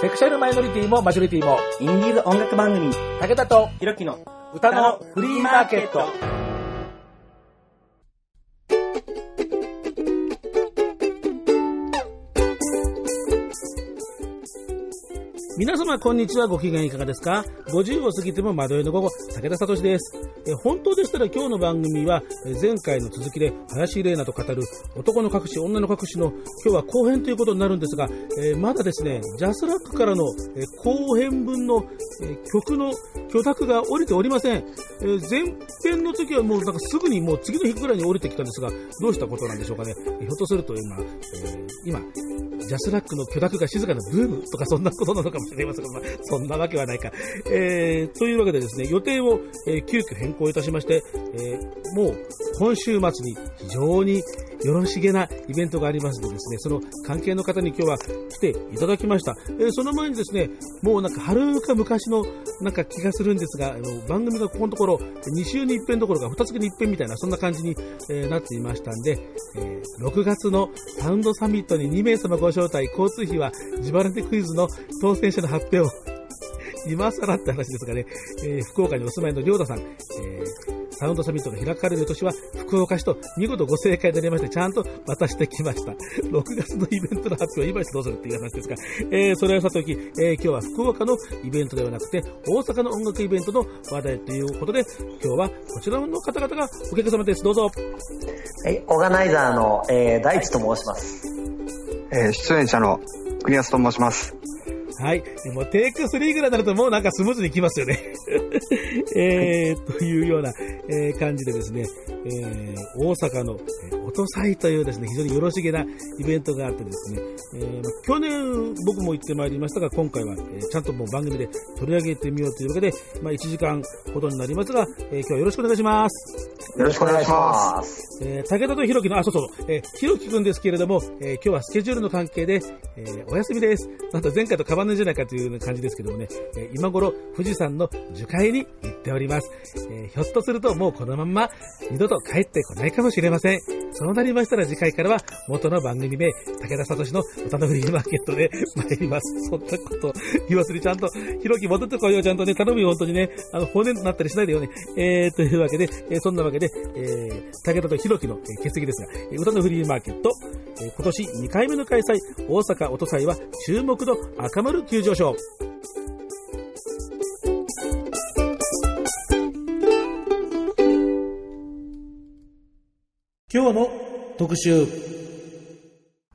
セクシャルマイノリティもマジョリティも、インディーズ音楽番組、武田とひろきの歌のフリーマーケット。皆様こんにちはご機嫌いかがですか ?50 を過ぎても窓絵の午後、武田聡です。え本当でしたら今日の番組は前回の続きで林玲奈と語る男の隠し、女の隠しの今日は後編ということになるんですが、えまだですね、ジャスラックからのえ後編分のえ曲の許諾が降りておりません。え前編の時はもうなんかすぐにもう次の日ぐらいに降りてきたんですが、どうしたことなんでしょうかね。ひょっとすると今、えー今、ジャスラックの許諾が静かなブームとかそんなことなのかもしれません、まあ、そんなわけはないか。えー、というわけでですね、予定を、えー急遽変更いたしまして、えーもう今週末に非常によろしげなイベントがありますのでですね、その関係の方に今日は来ていただきました。えーその前にですね、もうなんか遥か昔のなんか気がするんですが、あの番組がここのところ2週に一遍どころか2月に一遍みたいなそんな感じに、えーなっていましたんで、えー6月のパウンドサミットに2名様ご招待、交通費は自腹でクイズの当選者の発表今更って話ですがね、えー福岡にお住まいのりょうたさん、えーサウンドサミットが開かれる年は福岡市と見事ご正解でありまして、ちゃんと渡してきました。6月のイベントの発表は今してどうするっていう話ですが、えーそれはさておき、えー今日は福岡のイベントではなくて、大阪の音楽イベントの話題ということで、今日はこちらの方々がお客様です。どうぞ。はい、オーガナイザーの、えー、大地と申します。えー出演者の国安と申します。はい。もうテイク3ぐらいになるともうなんかスムーズにいきますよね。えー、というような、えー感じでですね、えー大阪のえー音祭というですね、非常によろしげなイベントがあってですね、えーまあ去年僕も行ってまいりましたが、今回は、えーちゃんともう番組で取り上げてみようというわけで、まあ1時間ほどになりますが、えー今日はよろしくお願いします。よろしくお願いします。えー武田とひろきの、あ、そうそう、えーひろきくんですけれども、えー今日はスケジュールの関係で、えーお休みです。なんと前回と変わらないんじゃないかという感じですけどもね、えー今頃富士山の樹海に行っております。えーひょっとするともうこのまんま二度と帰ってこないかもしれません。そうなりましたら次回からは元の番組名、武田聡の歌のフリーマーケットで 参ります。そんなこと言わずにちゃんと、ひろき戻ってこいよ、ちゃんとね、頼むよ、本当にね、あの、骨になったりしないでよね。えー、というわけで、えーそんなわけで、えー、武田とひろきの、えー欠席ですが、えー歌のフリーマーケット、えー今年2回目の開催、大阪音祭は注目の赤丸急上昇。今日の特集。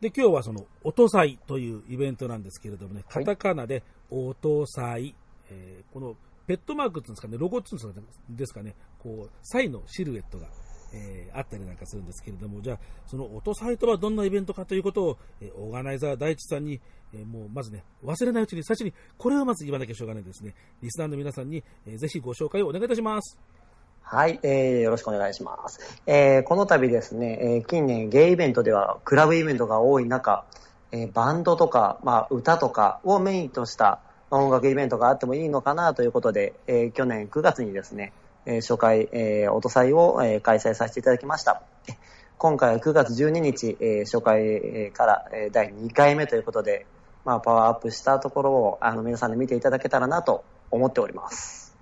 で、今日はその、音祭というイベントなんですけれどもね、カタカナで、音祭、えーこの、ペットマークっていうんですかね、ロゴっていうんですかね、こう、祭のシルエットが、えーあったりなんかするんですけれども、じゃあ、その音祭とはどんなイベントかということを、えーオーガナイザー大地さんに、えーもうまずね、忘れないうちに、最初にこれをまず言わなきゃしょうがないですね。リスナーの皆さんに、えーぜひご紹介をお願いいたします。はい、えー、よろしくお願いします。えー、この度ですね、えー近年ゲイイベントではクラブイベントが多い中、えーバンドとか、まあ、歌とかをメインとした音楽イベントがあってもいいのかなということで、えー去年9月にですね、えー初回、えー、音祭を、えー開催させていただきました。え今回は9月12日、えー初回えーから、えー第2回目ということで、まあ、パワーアップしたところをあの皆さんで見ていただけたらなと思っております。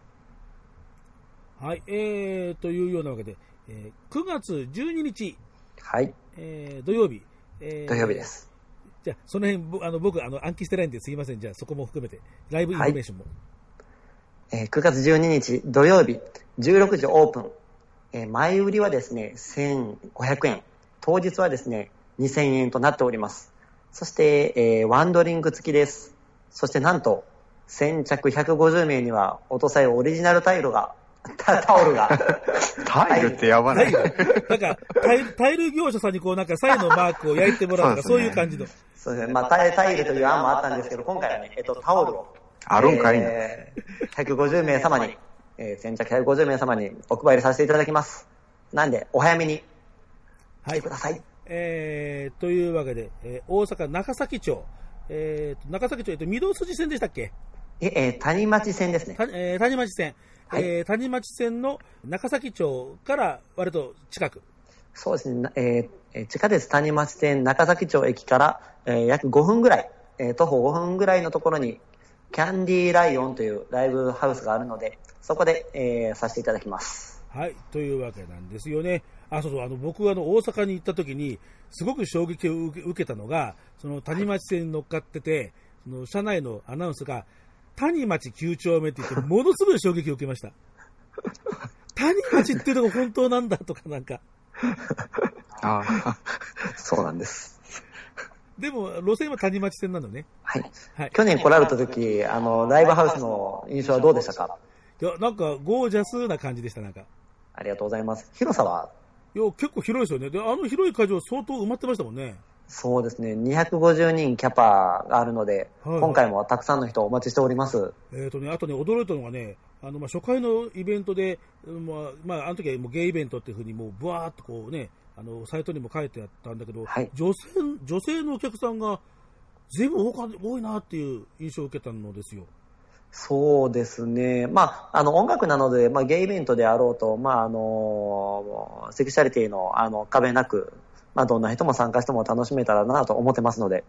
はい、えー、というようなわけで、えー9月12日、はい、えー土曜日、えー土曜日です。じゃあ、その辺、ぼあの僕あの、暗記してないんですいません。じゃあ、そこも含めて、ライブインフォメーションも。えー9月12日土曜日、16時オープン。えー前売りはですね、1500円。当日はですね、2000円となっております。そして、えーワンドリンク付きです。そしてなんと、先着150名には、音祭オリジナルタイルが、タタオルが。タイルってやばない。なんか、タイルタイル業者さんにこう、なんか、サイのマークを焼いてもらうとか、そうねいう感じの。そうですね。まあ、タイタイルという案もあったんですけど、今回はね、えっと、タオルを。あるんかいな。えー150名様に、えー先着150名様にお配りさせていただきます。なんで、お早めにはい来てく。ださい。えー、というわけで、えー大阪中崎町、えーと、中崎町、えっと、御堂筋線でしたっけ？え、えー谷町線ですね。たえー谷町線。はいえー谷町線の中崎町から割と近く。そうですね。えー地下鉄谷町線中崎町駅から、えー約5分ぐらいえー徒歩5分ぐらいのところに、キャンディーライオンというライブハウスがあるので、そこで、えーさせていただきます。はい、というわけなんですよね。あ、そうそう、あの、僕はあの、大阪に行った時に、すごく衝撃を受け受けたのが、その、谷町線に乗っかってて、その、車内のアナウンスが、谷町9丁目って言って、ものすごい衝撃を受けました。谷町っていうのが本当なんだとかなんか。ああ、そうなんです。でも、路線は谷町線なのね。はい。はい。去年来られた時、あの、ライブハウスの印象はどうでしたか？いや、なんか、ゴージャスな感じでした、なんか。ありがとうございます。広さは？いや、結構広いですよね。で、あの広い会場相当埋まってましたもんね。そうですね、250人キャパがあるので、はい今回もたくさんの人お待ちしております。えーとね、あとね、驚いたのがね、あのまあ初回のイベントで、うんまあまあ、あの時はもうゲイイベントっていうふうに、もうぶわーっとこうね、あのサイトにも書いてあったんだけど、はい女性女性のお客さんがずいぶん多いなっていう印象を受けたのですよ。そうですね、まあ、あの音楽なので、まあ、ゲイイベントであろうと、まあ、あのセクシャリティのあの壁なく、まあ、どんな人も参加しても楽しめたらなと思ってますので、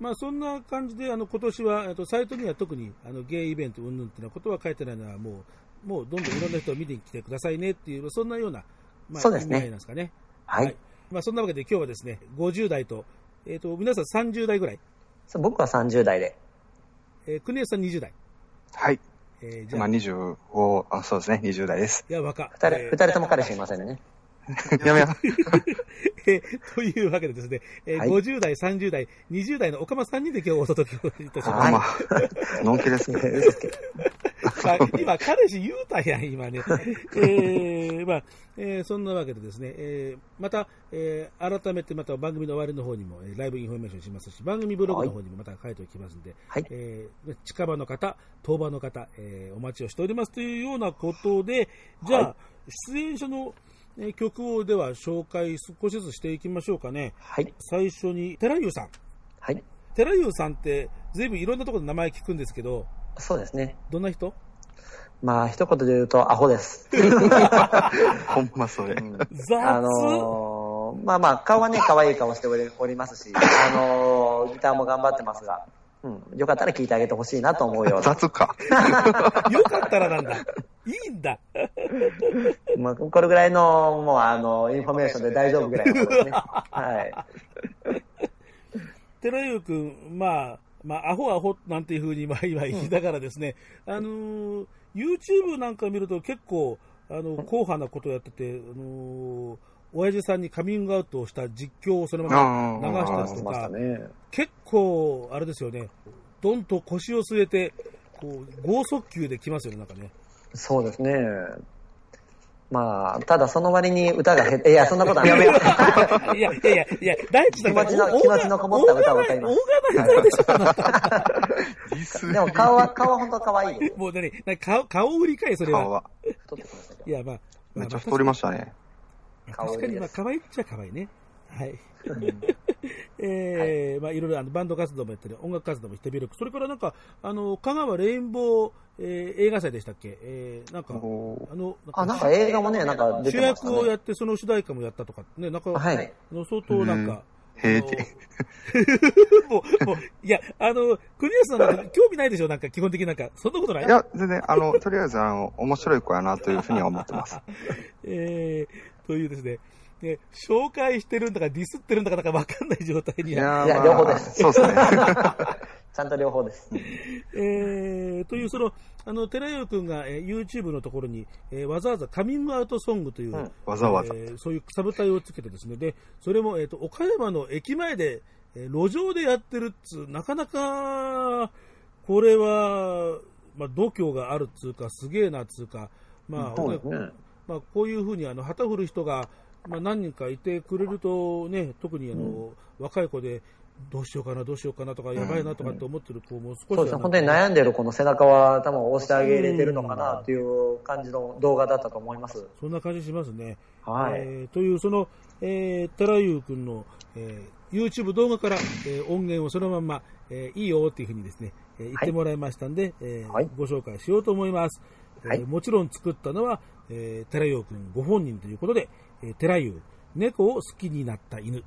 まあ、そんな感じで、あの今年は、えっとサイトには特にあのゲイイベント云々っていうようなことは書いてないのは、もう、もうどんどんいろんな人を見に来てくださいねっていう、そんなような、まあ、そうですねなんですかね。はい、まあ、そんなわけで今日はですね、50代と、えっ、と、皆さん30代ぐらい、そう僕は30代で、えー、国吉さん20代。はい。えーじゃ今あ、25、あ、そうですね、20代です。いや、若。二人えー二人とも彼氏いませんね。やめや。えーというわけでですね、えーはい50代、30代、20代のおかま3人で今日お届けをいたします。はいまあ、のんきですね。今、彼氏言うたやん、今ね。えーまあえーそんなわけでですね、えーまた、えー改めてまた番組の終わりの方にも、えーライブインフォメーションしますし、番組ブログの方にもまた書いておきますんで、はいえー近場の方、遠場の方、えーお待ちをしておりますというようなことで、じゃあ、は出演者のえー曲をでは紹介少しずつしていきましょうかね。はい、最初に、寺優さん。はい、寺優さんって、ずいぶんいろんなところで名前聞くんですけど、そうですね。どんな人？まあ、一言で言うと、アホです。ほんまそれ。雑、あのーまあまあ、顔はね、可愛い顔しておりますし、あのーギターも頑張ってますが、うん、よかったら聴いてあげてほしいなと思うような。雑か。よかったらなんだ。いいんだ。まあ、これぐらいの、もう、あの、インフォメーションで大丈夫ぐらいのことですね。はい。寺優くん、まあ、まあ、アホアホなんていうふうにまあ今言いながらですね、あのー YouTube なんか見ると結構、あの、硬派なことをやってて、あのー親父さんにカミングアウトをした実況をそのまま流したりとか、ね。結構、あれですよね、どんと腰を据えて、こう、剛速球で来ますよね、なんかね。そうですね。まあ、ただその割に歌が減って、いや、そんなことはな い。いやいやいやいや、大地さん気持ちの気持ちのこもった歌を歌いますでも顔は、顔は本当可愛い。もう何、何顔、顔売りかい、それは。顔は。太ってきましたけど。いや、まあ、まあめっちゃ太りましたね。顔確かに、まあ、可愛いっちゃ可愛いね。はい。えーまあ、いろいろあのバンド活動もやったり、音楽活動もしてみる。それからなんか、あの、香川レインボー、えー映画祭でしたっけ？えーなんか、あの、あ、なんか映画もね、なんか出主てましたね。役をやって、その主題歌もやったとかね、なんか、はい。あの相当なんか、へえて。もう、もう、いや、あの、国安さんなんか興味ないでしょ？なんか、基本的になんか、そんなことない？いや、全然、あの、とりあえず、あの、面白い子やなというふうには思ってます。えー、というですね、ね、紹介してるんだかディスってるんだかなんか分かんない状態にいは。いややーまあ両方ですそうですね。ちゃんと両方です。えー、という、その、あの、寺代くんが、えー YouTube のところに、えーわざわざカミングアウトソングという、うんわざわざ。えーそういうサブタイをつけてですね、で、それも、えっ、と、岡山の駅前で、えー路上でやってるっつう、なかなか、これは、まあ、度胸があるっつうか、すげえなっつうか、まあ、ね。まあ、こういうふうにあの旗振る人が、まあ、何人かいてくれるとね、特にあの、若い子で、どうしようかな、どうしようかなとか、やばいなとかって思ってる子も少しはそうですね。本当に悩んでる子の背中は多分押してあげれてるのかなっていう感じの動画だったと思います。そんな感じしますね。はい。えーという、その、えー、寺優君の、えー YouTube 動画から、えー音源をそのまんま、えーいいよっていうふうにですね、えー言ってもらいましたんで、えーはいご紹介しようと思います。はいえーもちろん作ったのは、えー、寺優君ご本人ということで、え、寺湯、猫を好きになった犬。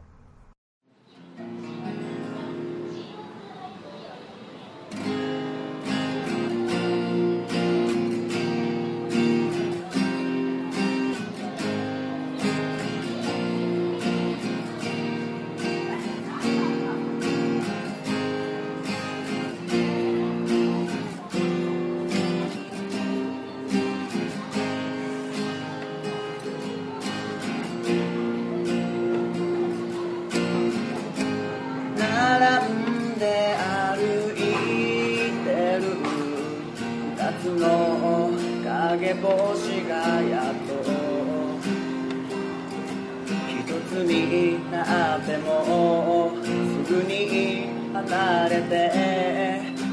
離れて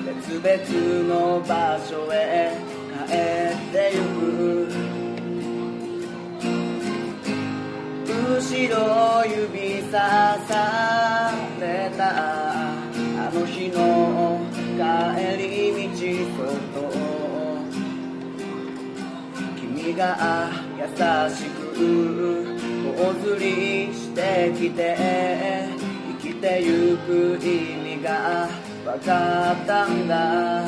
別々の場所へ帰ってゆく。後ろ指さされたあの日の帰り道そ君が優しく頬ずりしてきて生きてゆく意味が分かったんだ。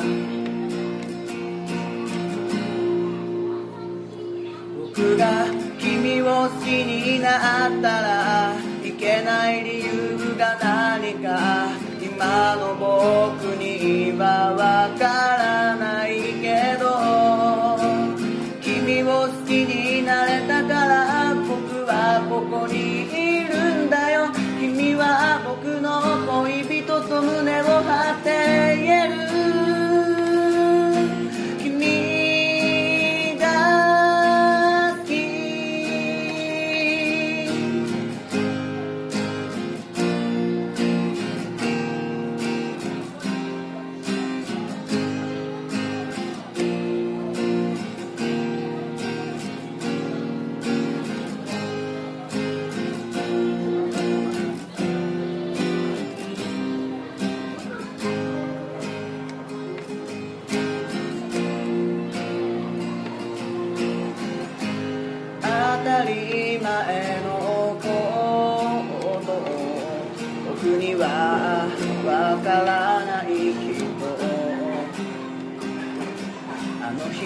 僕が君を好きになったらいけない理由が何か。今の僕には分かる。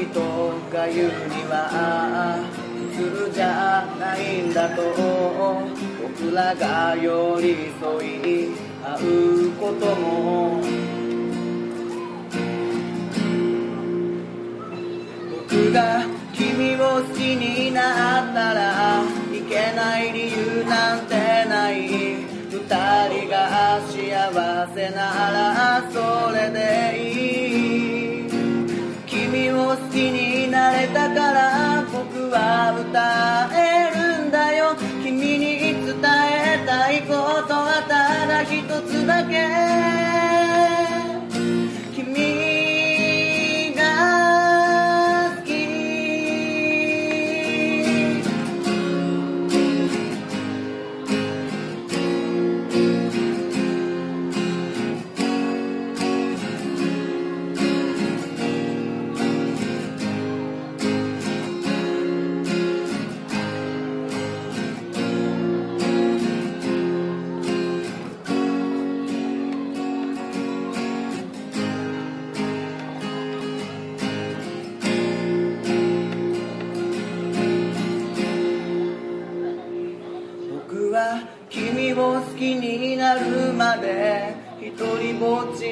人が言うには普通じゃないんだと僕らが寄り添い合うことも。僕が君を好きになったらいけない理由なんてない。二人が幸せならそれで。だから僕は歌えるんだよ。君に伝えたいことはただ一つだけ。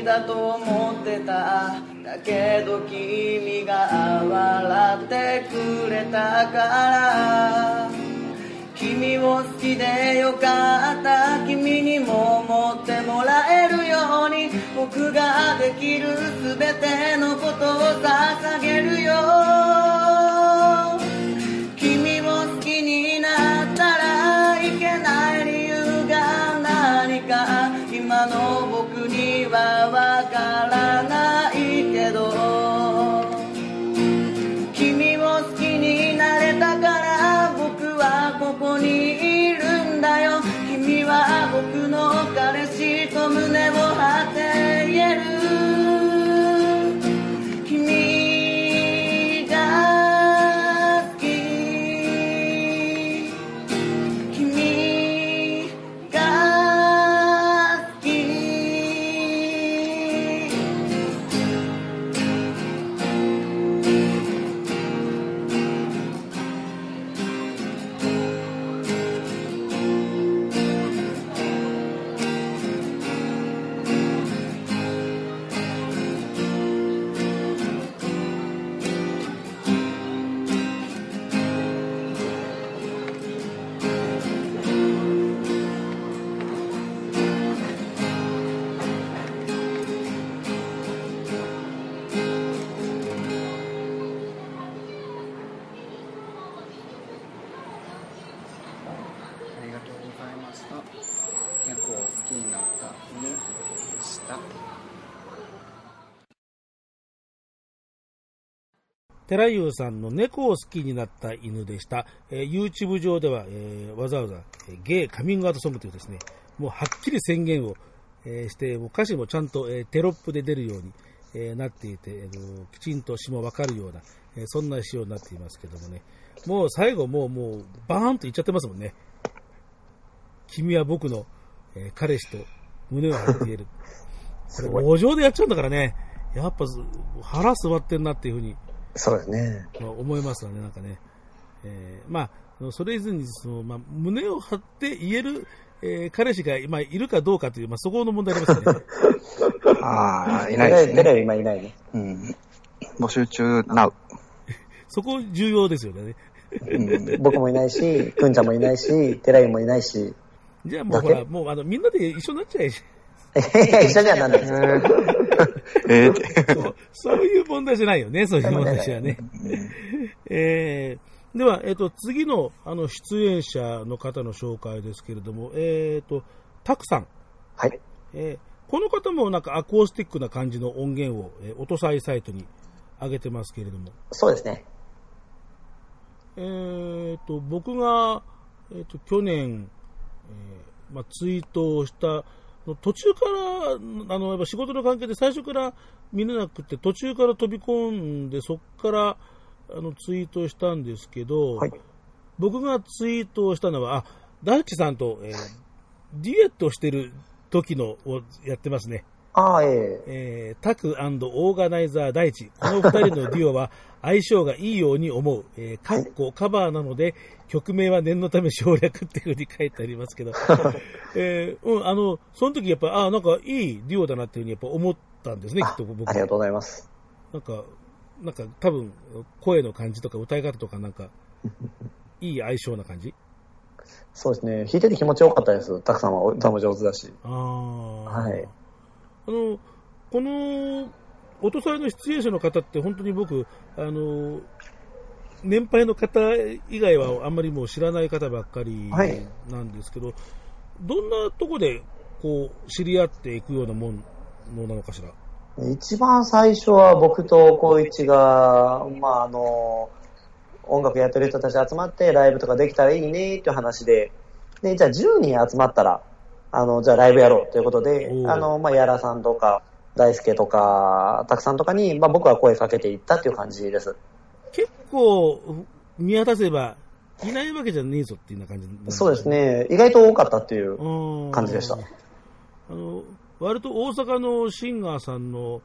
だと思ってた。だけど君が笑ってくれたから。君を好きでよかった。君にも思ってもらえるように。僕ができる全てのことを捧げるよ。寺優さんの猫を好きになった犬でした。えー YouTube 上では、えーわざわざ、えーゲイカミングアウトソングというですね、もうはっきり宣言を、えーして、もう歌詞もちゃんと、えーテロップで出るように、えーなっていて、えーときちんと詩もわかるような、えーそんな仕様になっていますけどもね。もう最後もう、もう、バーンと言っちゃってますもんね。君は僕の、えー彼氏と胸を張って言える。これ、路上でやっちゃうんだからね。やっぱ腹座ってんなっていうふうにそうですね。まあ思いますよね、なんかね。えーまあ、それ以前にその、まあ、胸を張って言える、えー彼氏が今いるかどうかという、まあ、そこの問題ありますよね。ああ、いないですね。今いないね。うん。募集中なう。そこ重要ですよね。うん。僕もいないし、くんちゃんもいないし、テライもいないし。じゃあもうほら、もうあのみんなで一緒になっちゃえ一緒にはなんないですよ。ええって。そういう問題じゃないよね、そういう問題じゃね。えーでは、えっ、と、次の、あの、出演者の方の紹介ですけれども、えっ、と、タクさん。はい。えーこの方もなんかアコースティックな感じの音源を、えー音サイサイトに上げてますけれども、そうですね。えー、と僕が、えー、と去年、えーまあ、ツイートをしたの途中からあのやっぱ仕事の関係で最初から見れなくて途中から飛び込んでそこからあのツイートをしたんですけど、はい。僕がツイートをしたのはあ大地さんと、えーデュエットしてる時のをやってますね。ああ、えええータクオーガナイザー大地。この二人のデュオは 相性がいいように思う。えー、かっこカバーなので、曲名は念のため省略っていうふうに書いてありますけど、えーうん、あの、その時やっぱ、あなんかいいデュオだなっていうふうにやっぱ思ったんですね、きあっと僕ありがとうございます。なんか、なんか多分、声の感じとか歌い方とかなんか、いい相性な感じ？そうですね。弾いてて気持ちよかったです。たくさんは歌も上手だし。ああ。はい。あの、この、音祭の出演者の方って本当に僕、あの、年配の方以外はあんまりもう知らない方ばっかりはいなんですけど、どんなとこでこう知り合っていくようなものなのかしら？一番最初は僕と光一が、まああの、音楽やってる人たち集まってライブとかできたらいいねっていう話で、で、じゃあ10人集まったら、あの、じゃあライブやろうということであの、まあ、やらさんとか、大輔とか、たくさんとかに、まあ僕は声かけていったっていう感じです。結構見渡せばいないわけじゃねえぞっていう感じなんそうです。ね。意外と多かったっていううん感じでした。あの割と大阪のシンガーさんの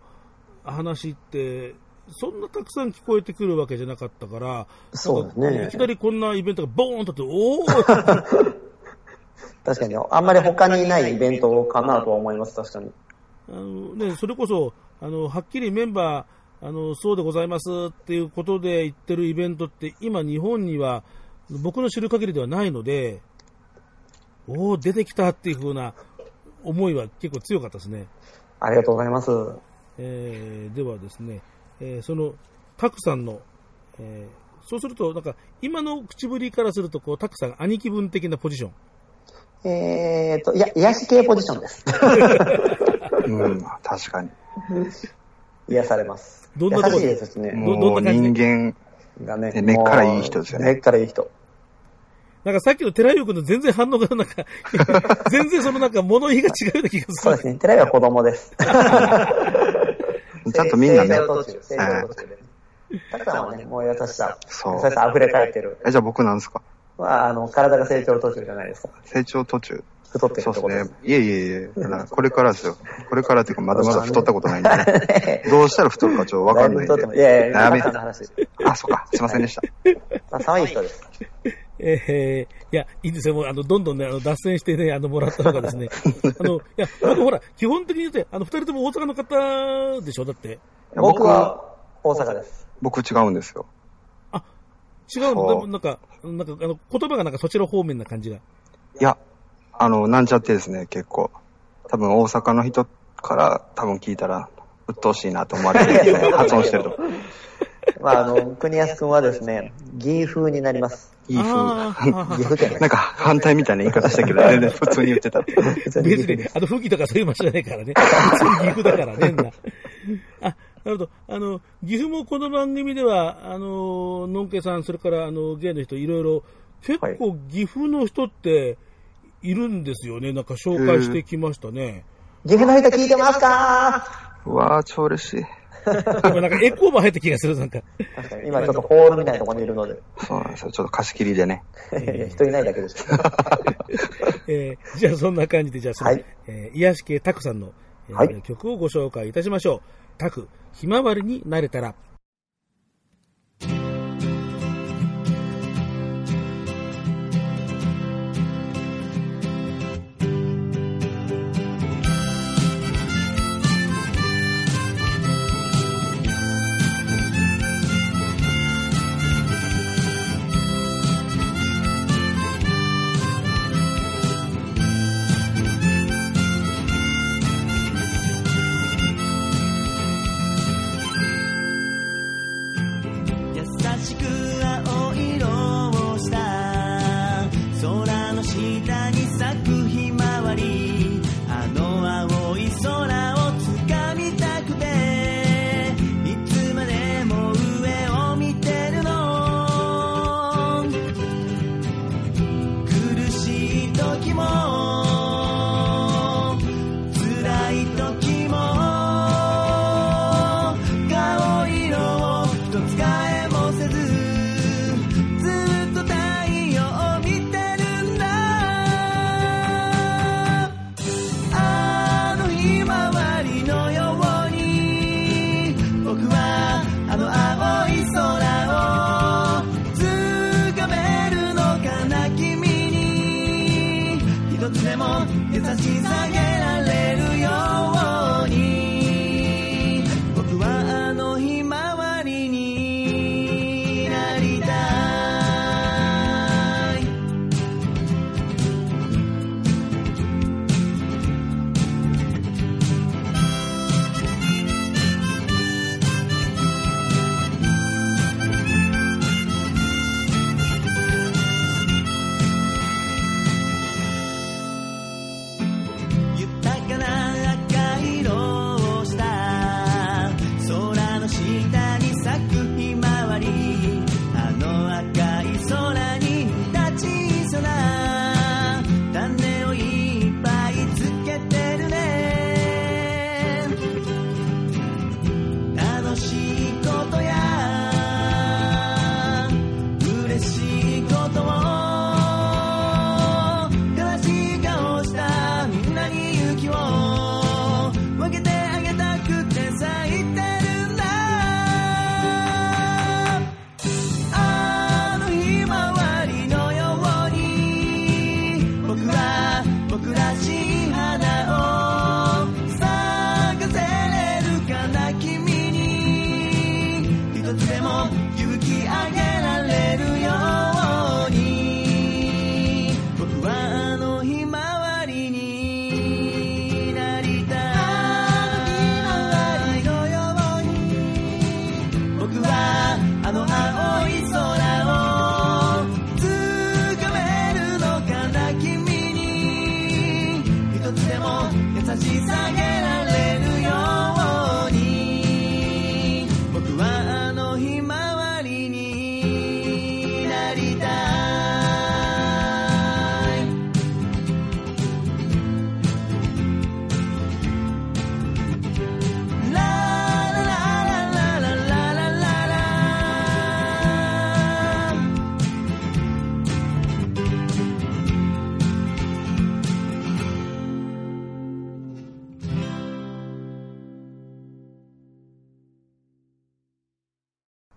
話って、そんなたくさん聞こえてくるわけじゃなかったから、そうですねいきなりこんなイベントがボーンとあって、おお 確かに、あんまり他にないイベントかなとは思います、確かに。あの、ね、それこそあの、はっきりメンバーあの、そうでございますっていうことで言ってるイベントって、今、日本には僕の知る限りではないので、おお、出てきたっていう風な思いは結構強かったですね。ありがとうございます。えーではですね、えーそのタクさんの、えーそうすると、なんか今の口ぶりからするとこう、タクさん、兄貴分的なポジション、えーと、いや、癒し系ポジションです。うん、確かに。癒されます。どんなとこ優しいですしね。どもう人間、がね。根っからいい人ですよね根っからいい人。なんかさっきの寺井君の全然反応がなんか、全然そのなんか物言いが違うような気がする。そうですね。寺井は子供です。ちゃんとみんなね。たくさんはね、もう優しさ、そう優しさ溢れ返ってる。え、じゃあ僕なんですか？まあ、あの、体が成長途中じゃないですか。成長途中。太ってるそうです。ですね。いえいえいえ、これからですよ。これからっていうか、まだまだ太ったことないんで。どうしたら太るかちょっとわかんないんだぶ太ってもいやいで。や、やめたくさんの話。あ、そうか。すいませんでした。まあ、寒い人です。えーいや、いいですよ。もう、あの、どんどんね、あの、脱線してね、あの、もらった方がですね。あの、いや、僕ほら、基本的に言って、あの、二人とも大阪の方でしょ？だって。僕は大阪です。僕違うんですよ。違うの？なんか、なんか、あの、言葉がなんかそちら方面な感じが。いや、あの、なんちゃってですね、結構。多分大阪の人から多分聞いたら、鬱陶しいなと思われてる 発音してると。まあ、あの、国安くんはですね、義風になります。いい風。あー岐阜県なんか反対みたいな言い方したけど、全然 普通に言ってた。別に、あの、風紀とかそういう場所じゃないからね。普通に岐阜だからね。なあ、なるほど。あの、岐阜もこの番組では、あの、のんけさん、それから、あの、芸の人、いろいろ、結構岐阜の人っているんですよね。なんか紹介してきましたね。岐阜の人聞いてますか？うわー、超嬉しい。今なんかエコーも入った気がする、なんか。確かに、今ちょっとホールみたいなところにいるので。そうなんですよ。ちょっと貸し切りでね。人いないだけです。えーじゃあそんな感じで、じゃあその、はいえー癒し系タクさんの、えーはい曲をご紹介いたしましょう。タク、ひまわりになれたら。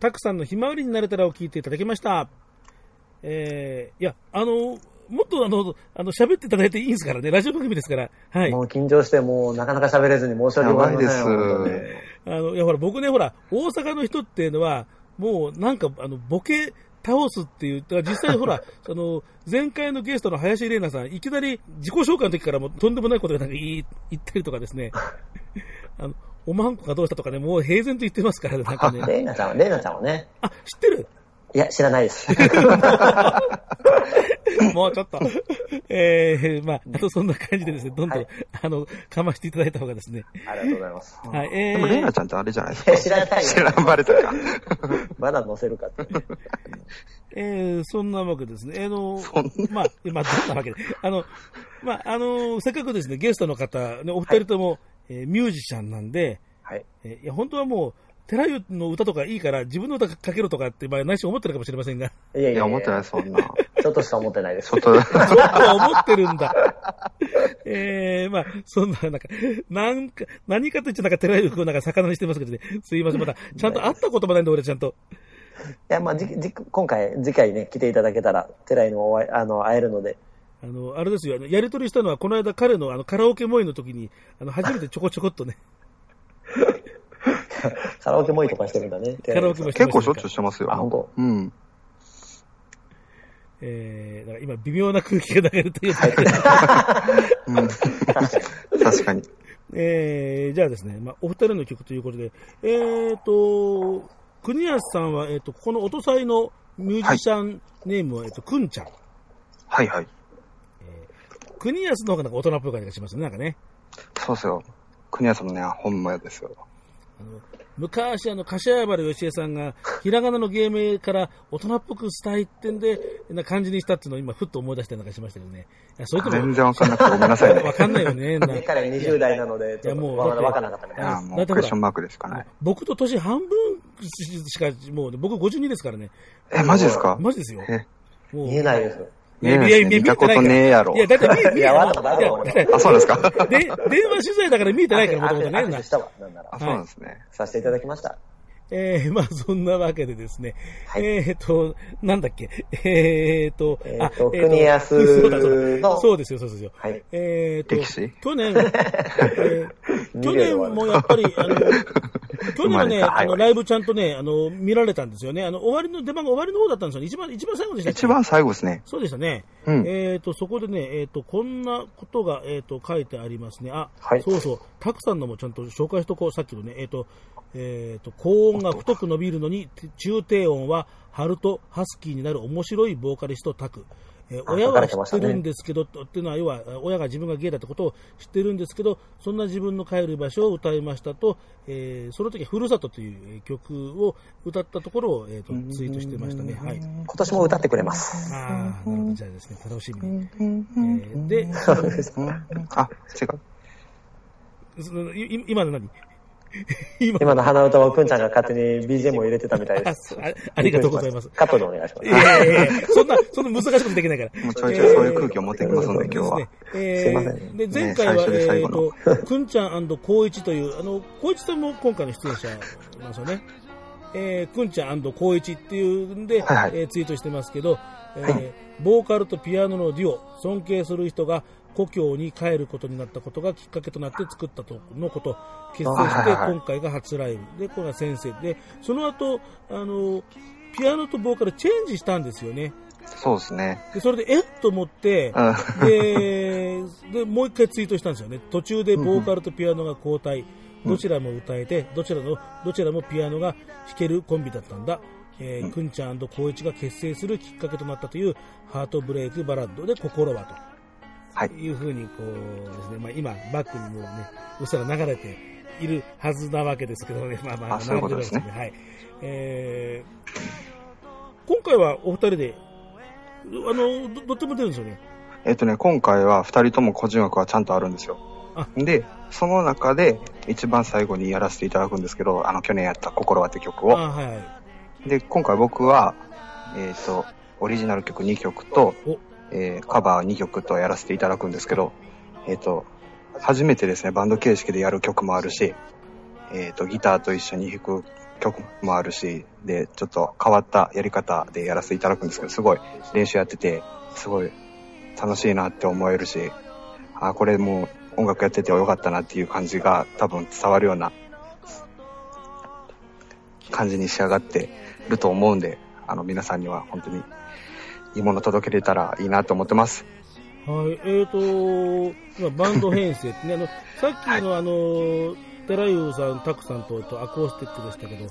タクさんのひまわりになれたらを聞いていただきました。えー、いや、あの、もっとあの、あの、喋っていただいていいんですからね。ラジオ番組ですから。はい。もう緊張して、もうなかなか喋れずに申し訳ございですあの、いや、ほら、僕ね、ほら、大阪の人っていうのは、もう、なんか、あの、ボケ倒すっていう、だから実際ほら、その、前回のゲストの林玲奈さん、いきなり自己紹介の時からもうとんでもないことがなんか言ったりとかですね、あの、おまんこがどうしたとかね、もう平然と言ってますからね、なんかね。レイナちゃんは、レイナちゃんはね、あ、知ってる？いや、知らないです。もうちょっと。えー、まあ、あとそんな感じでですね、どんどん、はいあの、かましていただいた方がですね。ありがとうございます。はい、えでも、レイナー、ちゃんってあれじゃないですか。知らない知らん、バレたか。まだ載せるかって。えー、そんなわけですね。あのそん、まあ、まあ、どんなわけで。あの、まあ、あの、せっかくですね、ゲストの方、ね、お二人とも、えーミュージシャンなんで、はい。えーいや、本当はもう、寺湯の歌とかいいから、自分の歌かけろとかって、まあ、内心思ってるかもしれませんが、いやいやいや、思ってない、そんな。ちょっとしか思ってないです。ちょっと、ちょっとは思ってるんだ。えー、まあ、そんな、なんか、なんか、何かと言っちゃなんか寺湯君なんか魚にしてますけどね、すいません、また、ちゃんと会ったこともないんで、俺ちゃんと。いや、まあ、じじ今回、次回ね、来ていただけたら、寺井にもお会いあの会えるので、あの、あれですよ、あのやりとりしたのは、この間彼のあのカラオケモイの時に、あの、初めてちょこちょこっとね、カラオケもいいとかしてるんだね。カラオケもして結構しょっちゅうしてますよ。あ本当？うん。えー、だから今、微妙な空気が流れるというか、うん。確かに。えー、じゃあですね、まあ、お二人の曲ということで、えーと、国安さんは、えーと、ここの音祭のミュージシャンネームは、えーと、くんちゃん。はいはい。国安の方がなんか大人っぽい感じがしますね、なんかね。そうっすよ。国谷さんもね、本物ですよ。あの昔、あの、柏原芳恵さんが、ひらがなの芸名から大人っぽくしたいってんで、な感じにしたっていうのを今、ふっと思い出したりなんかしましたけどね。いや、それとも、全然わかんなくてごめんなさいね。わかんないよね。な彼20代なので、いやもうとまだ分からなかったみたいや、もうクエスチョンマークでしかない。僕と年半分しか、もうね、僕52ですからね。え、マジですか？マジですよ。え、もう見えないです。見えないですね見たことねえやろいや、だって見え、見えいやわあ、そうですか？で、電話取材だから見えてないから、もともとね。あ、。そうなんですね。させていただきました。えー、まあそんなわけでですね、はいえーと、なんだっけ、えーと、えーとあ国安そうだそうだのそうですよ、そうですよ。はいえーと去年、えー去年もやっぱり、あの、去年はね、あの、ライブちゃんとね、あの、見られたんですよね。あの、終わりの出番が終わりの方だったんですよね。一番、一番最後でした一番最後ですね。そうでしたね。うんえっ、と、そこでね、えっ、と、こんなことが、えっ、と、書いてありますね。あ、はいそうそう。たくさんのもちゃんと紹介しとこう。さっきのね、えっ、と、えっ、と、高音が太く伸びるのに、中低音はハルとハスキーになる面白いボーカリストタク。えーあ親は知ったてるんですけど、っていうのは、要は、親が自分がゲイだってことを知ってるんですけど、そんな自分の帰る場所を歌いましたと、えーその時、ふるさとというえー曲を歌ったところを、えー、とツイートしてましたね。はい。今年も歌ってくれます。ああ、なるほど。じゃあですね、楽しみに。えーで、あ、違う。今の何？今今の鼻歌をくんちゃんが勝手に BGM を入れてたみたいあです。あありがとうございます。カットでお願いしますい。やいやいやそんな、そんな難しいことできないから。も うちょいちょいそういう空気を持ってきますんで、今日は。えすいませー、で、前回は、ね最初で最後のえーと、くんちゃん光一という、あの、光一さんも今回の出演者なんですよね。えー、くんちゃん光一っていうんで、はいはいえーツイートしてますけど、えーボーカルとピアノのデュオ、尊敬する人が故郷に帰ることになったことがきっかけとなって作ったとのこと、結成して今回が初ライブで、これが先生で、その後、あの、ピアノとボーカルチェンジしたんですよね。そうですね。で、それで、えっと思って、うん。で、で、もう一回ツイートしたんですよね。途中でボーカルとピアノが交代。どちらも歌えて、どちらの、どちらもピアノが弾けるコンビだったんだ。えーくんちゃん光一が結成するきっかけとなったというハートブレイクバラッドで心ははいと。いうふうにこうですね、まあ今バックにもうね、うっすら流れているはずなわけですけどね、まあまあ、あそういうことですねはい。えー今回はお二人で、あの、どどっちも出るんですよね。えっとね、今回は二人とも個人枠はちゃんとあるんですよあ。で、その中で一番最後にやらせていただくんですけど、あの去年やった心はって曲を。あはいはい。で、今回僕は、えっ、と、オリジナル曲2曲と、おえーカバー2曲とやらせていただくんですけど、えっ、と、初めてですね、バンド形式でやる曲もあるし、えっ、と、ギターと一緒に弾く曲もあるし、で、ちょっと変わったやり方でやらせていただくんですけど、すごい練習やってて、すごい楽しいなって思えるし、あ、これもう音楽やっててよかったなっていう感じが多分伝わるような感じに仕上がってると思うんで、あの皆さんには本当にいいもの届けれたらいいなと思ってます。はい、えーと、今バンド編成ってね、あの、さっきのあの、寺優さん、タクさんととアコースティックでしたけど、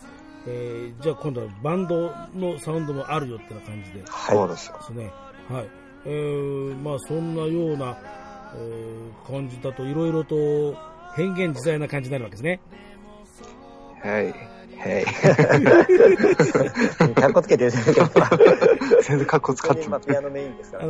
えーじゃあ今度はバンドのサウンドもあるよってな感じで。そうですよ。ですね。はい。えー、まあそんなような、えー、感じだといろいろと変幻自在な感じになるわけですね。はい。はい。かっこつけてるじゃないですか。全然カッコ使ってます。まあピアノメインですから、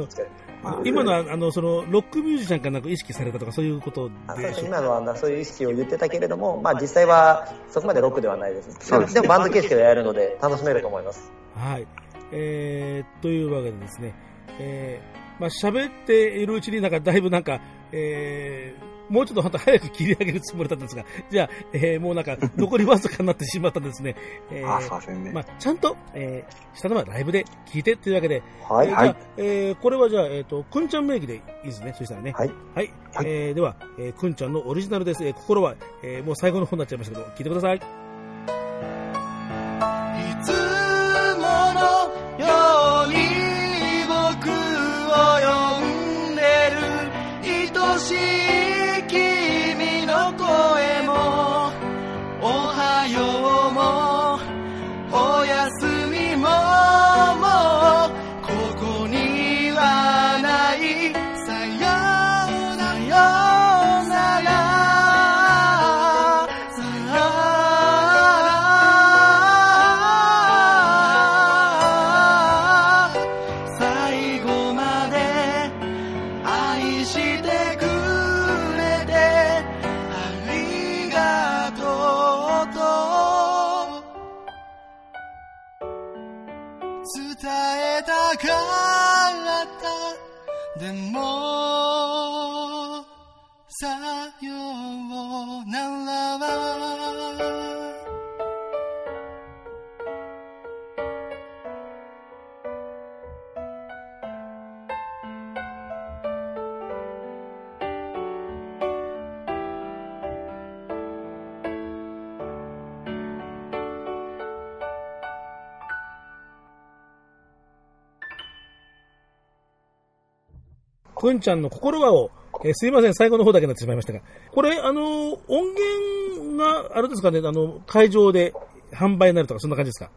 今のは、あの、その、ロックミュージシャンかなんか意識されたとかそういうことあそうででし今のはそういう意識を言ってたけれども、まあ実際はそこまでロックではないです。そうですでもバンド形式でやるので楽しめると思います。はい。えー、というわけでですね、えー、まあ喋っているうちになんかだいぶなんか、えー、もうちょっと本当早く切り上げるつもりだったんですが、じゃあ、えー、もうなんか 残りわずかになってしまったんですね。えあ、すいませんね。まあ、ちゃんと、えー、下のはライブで聞いてというわけで、はい。えーじゃあえーこれはじゃあ、えっ、と、くんちゃん名義でいいですね、そしたらね。はい。はい。はいえーでは、えーくんちゃんのオリジナルです。えー心は、えーもう最後の方になっちゃいましたけど、聞いてください。くんちゃんの心はを、えーすいません、最後の方だけになってしまいましたが、これ、あのー音源が、あれですかね、あの、会場で販売になるとか、そんな感じですか？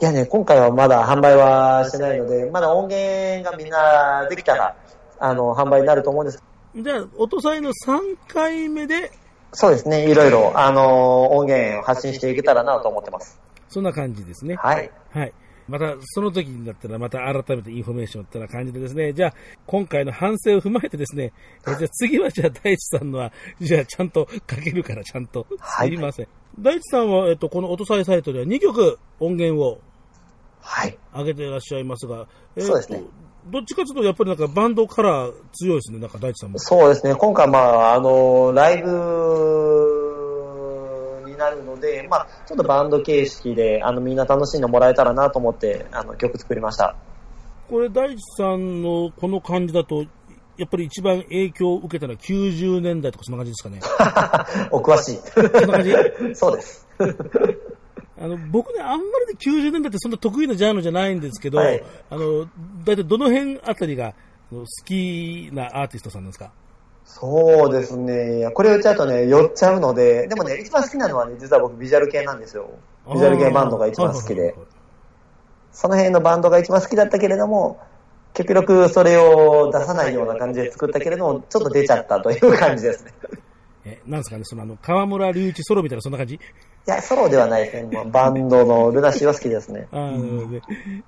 いやね、今回はまだ販売はしてないので、まだ音源がみんなできたら、あの、販売になると思うんです。じゃあ、音祭の3回目で、そうですね、いろいろ、あの、音源を発信していけたらなと思ってます。そんな感じですね。はい。はい。また、その時になったら、また改めてインフォメーションってな感じでですね、じゃあ、今回の反省を踏まえてですね、えじゃあ次はじゃあ、大地さんのは、じゃあ、ちゃんとかけるから、ちゃんと。はいすいません。大地さんは、えっと、この音祭サイトでは2曲音源をはい。上げていらっしゃいますが、えーとそうですね。どっちかというと、やっぱりなんかバンドカラー強いですね、なんか大地さんも。そうですね、今回まあ、あの、ライブになるので、まあ、ちょっとバンド形式で、あの、みんな楽しんでもらえたらなと思って、あの、曲作りました。これ、大地さんのこの感じだと、やっぱり一番影響を受けたのは90年代とかそんな感じですかね。お詳しい。そんな感じ？そうです。あの、僕ね、あんまりね、90年代ってそんな得意なジャンルじゃないんですけど、はいあの、大体どの辺あたりが好きなアーティストさんなんですか？そうですね。いやこれ言っちゃうとね、酔っちゃうので、でもね、一番好きなのはね、実は僕ビジュアル系なんですよ。ビジュアル系バンドが一番好きではいはい。はいはいその辺のバンドが一番好きだったけれども、極力それを出さないような感じで作ったけれども、ちょっと出ちゃったという感じですね。え、なんですかね、そのあの、河村隆一ソロみたいなそんな感じ？いや、ソロではないですね。まあバンドのルナシーは好きですね。あーで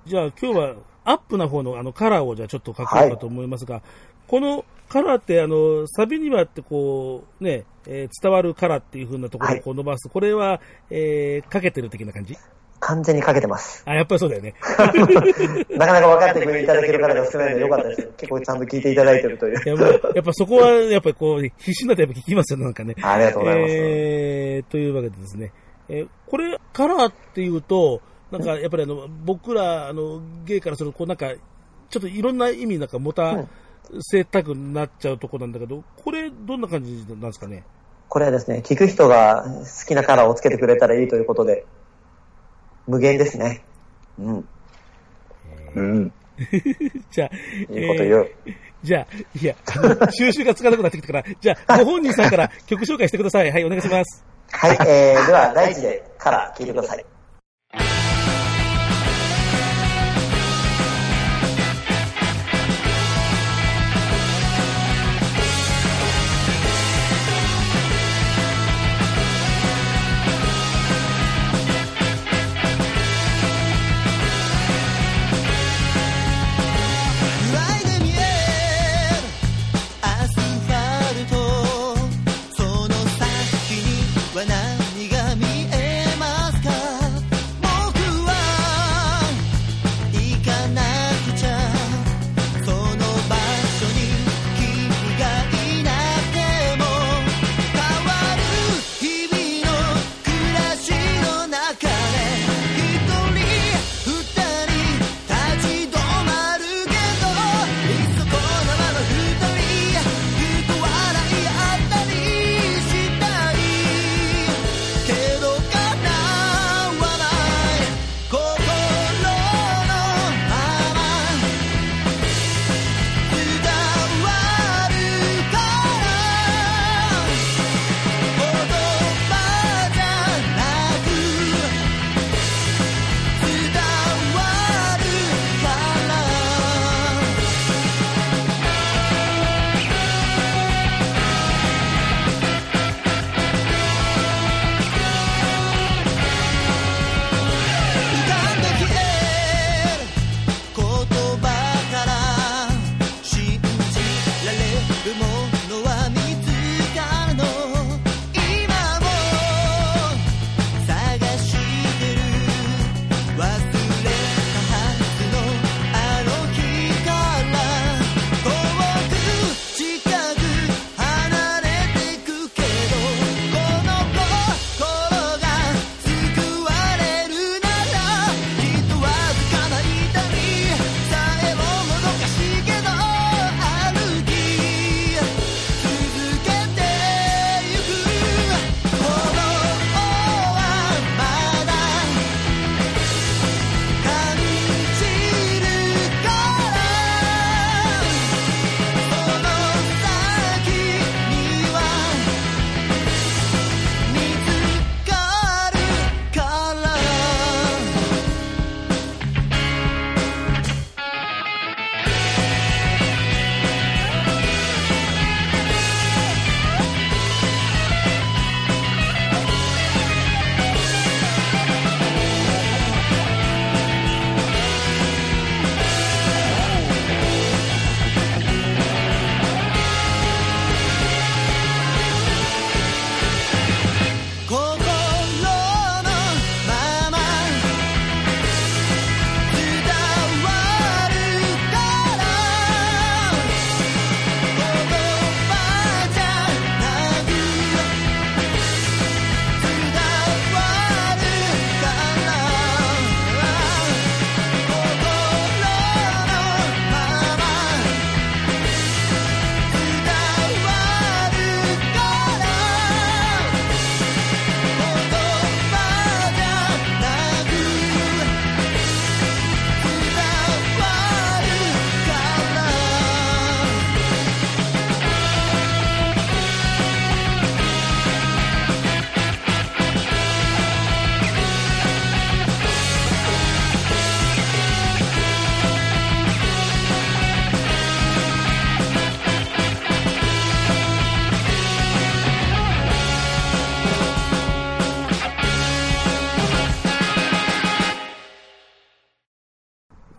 じゃあ今日はアップな方のあのカラーをじゃあちょっと書こうかと思いますが、このカラーってあの、サビにはってこう、ね、えー伝わるカラーっていう風なところをこう伸ばす。これは、えーかけてる的な感じ？完全にかけてます。あ、やっぱりそうだよね。なかなか分かってくれていただける方が少ないのでよかったです。結構ちゃんと聞いていただいてるという。いやもうやっぱそこは、やっぱりこう、必死になってやっぱ聞きますよね、なんかね。ありがとうございます。えー、というわけでですね、えーこれ、カラーっていうと、なんかやっぱりあの、僕ら、あの、ゲイからすると、こうなんか、ちょっといろんな意味なんか持たせたくなっちゃうとこなんだけど、これ、どんな感じなんですかね？これはですね、聞く人が好きなカラーをつけてくれたらいいということで、無限ですね。うん。うん。じゃあ、いいこと言う。えーじゃあ、いや、収集がつかなくなってきたから、じゃあ、ご本人さんから 曲紹介してください。はい、お願いします。はい、えー、では、第一でカラー聞いてください。「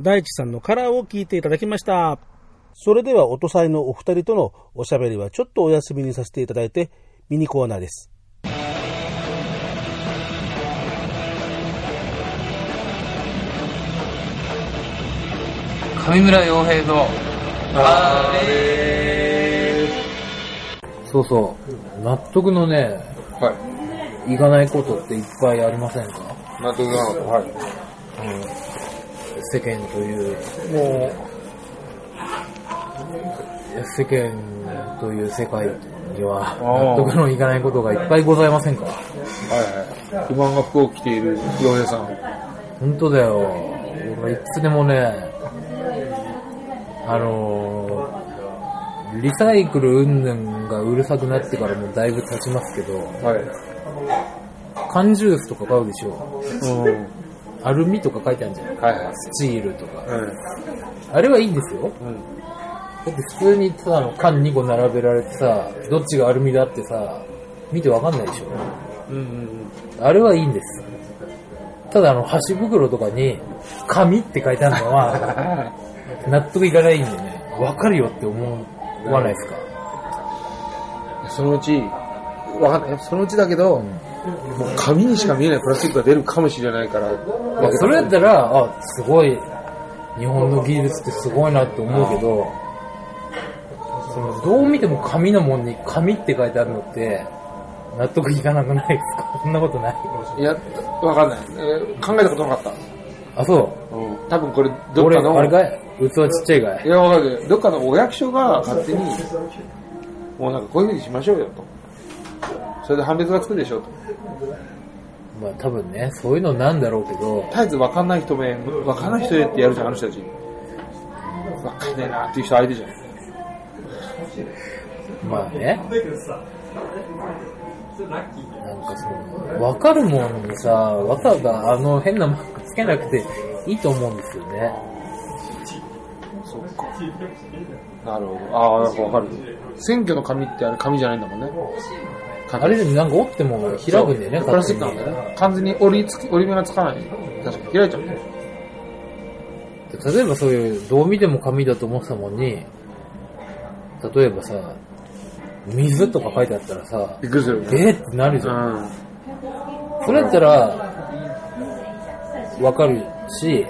大地さんのカラーを聞いていただきました。それでは、音祭のお二人とのおしゃべりはちょっとお休みにさせていただいて、ミニコーナーです。上村洋平のあれそうそう。納得のね、はい。いかないことっていっぱいありませんか？納得なのはい。世間という、もう、世間という世界には納得のいかないことがいっぱいございませんか？はいはい。不満が服を着ている洋平さん。本当だよ。俺いつでもね、あのー、リサイクル云々がうるさくなってからもだいぶ経ちますけど、はい。缶ジュースとか買うでしょ。うん。アルミとか書いてあるじゃん。はいはい。スチールとか。うん。あれはいいんですよ。うん。だって普通にただの缶2個並べられてさ、どっちがアルミだってさ、見てわかんないでしょ？うんうんあれはいいんです。ただあの、箸袋とかに、紙って書いてあるのは、納得いかないんでね、わかるよって思わないですか？うん。そのうち、わかんない。そのうちだけど、もう紙にしか見えないプラスチックが出るかもしれないから。それだったら、あ、すごい、日本の技術ってすごいなって思うけど、そのどう見ても紙のもんに紙って書いてあるのって、納得いかなくないですか？そんなことない？いや、わかんない。えー考えたことなかった。あ、そう？うん。多分これ、どっ俺、かの、あれかい？器ちっちゃいかい？いや、わかるどっかのお役所が勝手に、もうなんかこういうふうにしましょうよと。それで判別がつくでしょうと。まあ多分ね、そういうのなんだろうけど、絶えず分かんない人目、分かんない人でってやるじゃん、あの人たち。分かんねえなっていう人相手じゃん。まあね。なんかその、わかるもんにさ、わざわざあの変なマークつけなくていいと思うんですよね。そっか。なるほど。ああ、なんか分かる。選挙の紙ってあれ紙じゃないんだもんね。あれでもなんか折っても開くんだよね、プラスチックなんだよね。完全に折りつき、折り目がつかない。確かに開いちゃうね。例えばそういう、どう見ても紙だと思ってたもんに、例えばさ、水とか書いてあったらさ、びっくりするよね。えーってなるじうゃん。ん。それだったら、わかるし、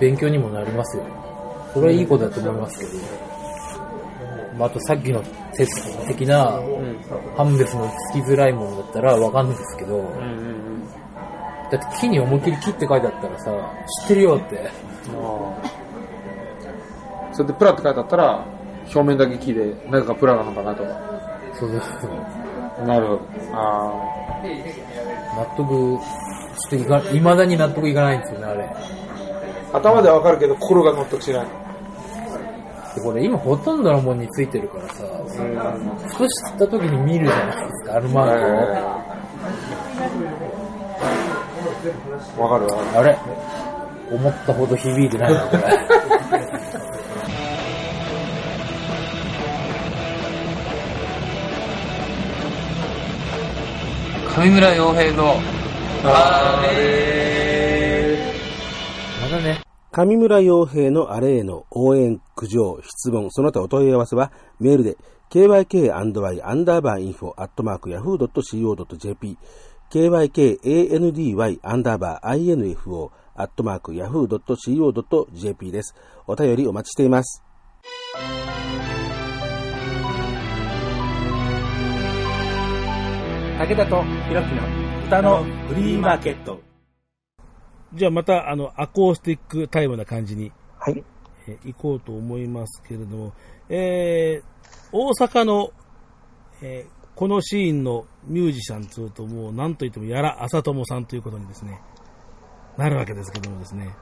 勉強にもなりますよ。それはいいことだと思いますけど。まあ、あとさっきのテスト的なうん。判別のつきづらいものだったらわかんないですけど、うんうんだって木に思いっきり木って書いてあったらさ、知ってるよって。それでプラって書いてあったら、表面だけ木で、中がプラなのかなとか。そうそうそう。なるほど。あ納得していか、未だに納得いかないんですよね、あれ。あ。頭ではわかるけど、心が納得しない。でこれ今ほとんどのものについてるからさ、ふとした時に見るじゃないですか、あのマークを。わかるわかる。あれ？思ったほど響いてないな、これ。上村洋平の、あまだね、上村洋平のあれへの応援、苦情、質問、その他お問い合わせはメールで kyk&y アンダーバーインフォアットマーク yahoo.co.jp kykandy アンダーバー info アットマーク yahoo.co.jp です。お便りお待ちしています。武田とひろきの歌のフリーマーケット。じゃあまたあのアコースティックタイムな感じにはい。えー行こうと思いますけれども、えー大阪の、えーこのシーンのミュージシャンというともう何と言ってもやらあさともさんということにですね、なるわけですけどもですね、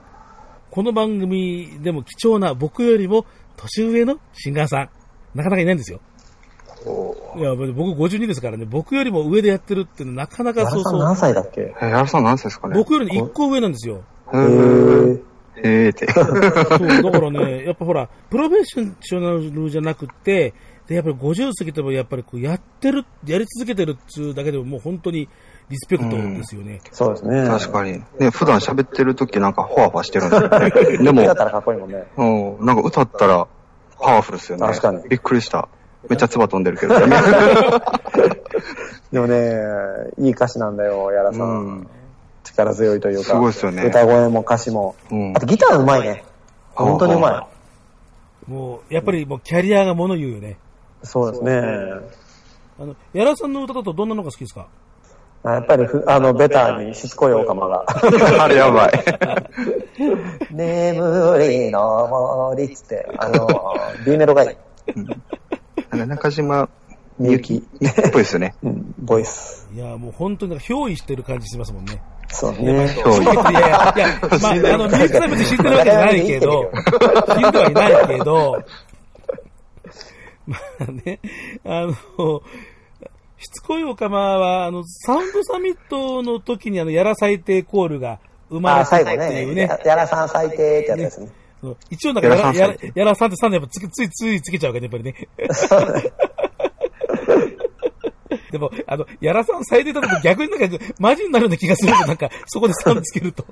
この番組でも貴重な僕よりも年上のシンガーさん、なかなかいないんですよ。いや、僕52ですからね、僕よりも上でやってるっていうのはなかなか矢そうそう田さん何、歳だっけ？えー、やるさん何歳ですかね？僕より1個上なんですよ。へへーー。えーって。そう、だからね、やっぱほら、プロフェッショナルじゃなくて、で、やっぱり50過ぎてもやっぱりこうやってる、やり続けてるっつうだけでももう本当にリスペクトですよね。そうですね。確かに。ね、普段喋ってる時なんかファファしてるんですよね。でもでだっ、たらかっこいいもんね。うん、なんか歌ったらパワフルですよね。確かにびっくりした。めっちゃ唾飛んでるけど。でもね、いい歌詞なんだよ、やらさん。うん力強いというか。すごいっすよね歌声も歌詞も。うんあとギターうまいね。本当にうまい。もう、やっぱりもうキャリアがもの言うよね。そうですね。あの、やらさんの歌だとどんなのが好きですか？あやっぱりふ、あの、ベターにしつこいオカマが。あれやばい。眠りの森っつって、あの、B メロがいい。あれ中島みゆきっぽいですよね。うん、ボイス。いや、もう本当になんか憑依してる感じしますもんね。そうね。そういやいやいや、まあ、あの、ミュージカル別に知ってるわけじゃないけど、知ってはいないけど、まあね、あの、しつこいおかまは、あの、サウンドサミットの時にあの、やら最低コールが生まあ、れたっていうね。ねや。やらさん最低ってやつですね。そう一応なんかやら、やらさんやらさんってさんでやっぱつけついついつけちゃうわけね、やっぱりね。でも、あの、やらさん最低だと逆になんか、マジになるような気がすると、なんか、そこでサウンドつけると。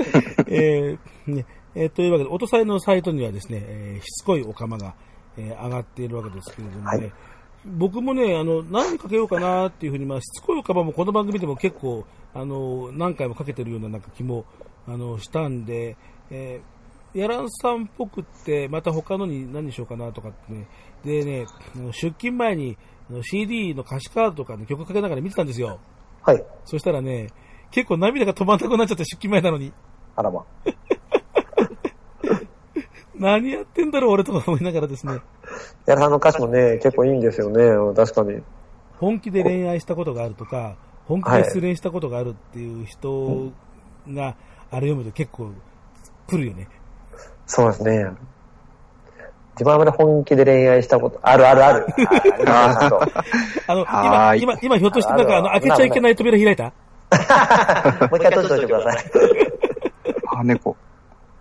えーねえーというわけで、音祭のサイトにはですね、えーしつこいお釜が、えー上がっているわけですけれどもね、はい僕もね、あの、何にかけようかなっていうふうに、まあ、しつこいお釜もこの番組でも結構、あの、何回もかけてるようななんか気も、あの、したんで、えーやらんさんっぽくって、また他のに何にしようかなとかってね、でね、出勤前に CD の歌詞カードとかね、曲かけながら見てたんですよ。はい。そしたらね、結構涙が止まんなくなっちゃって出勤前なのに。あらま。何やってんだろう俺とか思いながらですね、やらさんの歌詞もね、結構いいんですよね。確かに。本気で恋愛したことがあるとか、本気で失恋したことがあるっていう人が、あれ読むと結構来るよね。そうですね。自分はまだ本気で恋愛したこと、あるあるある。あの、今、今、今ひょっとしてなんかあの、開けちゃいけない扉開いた？もう一回閉じておいてください。あ、猫。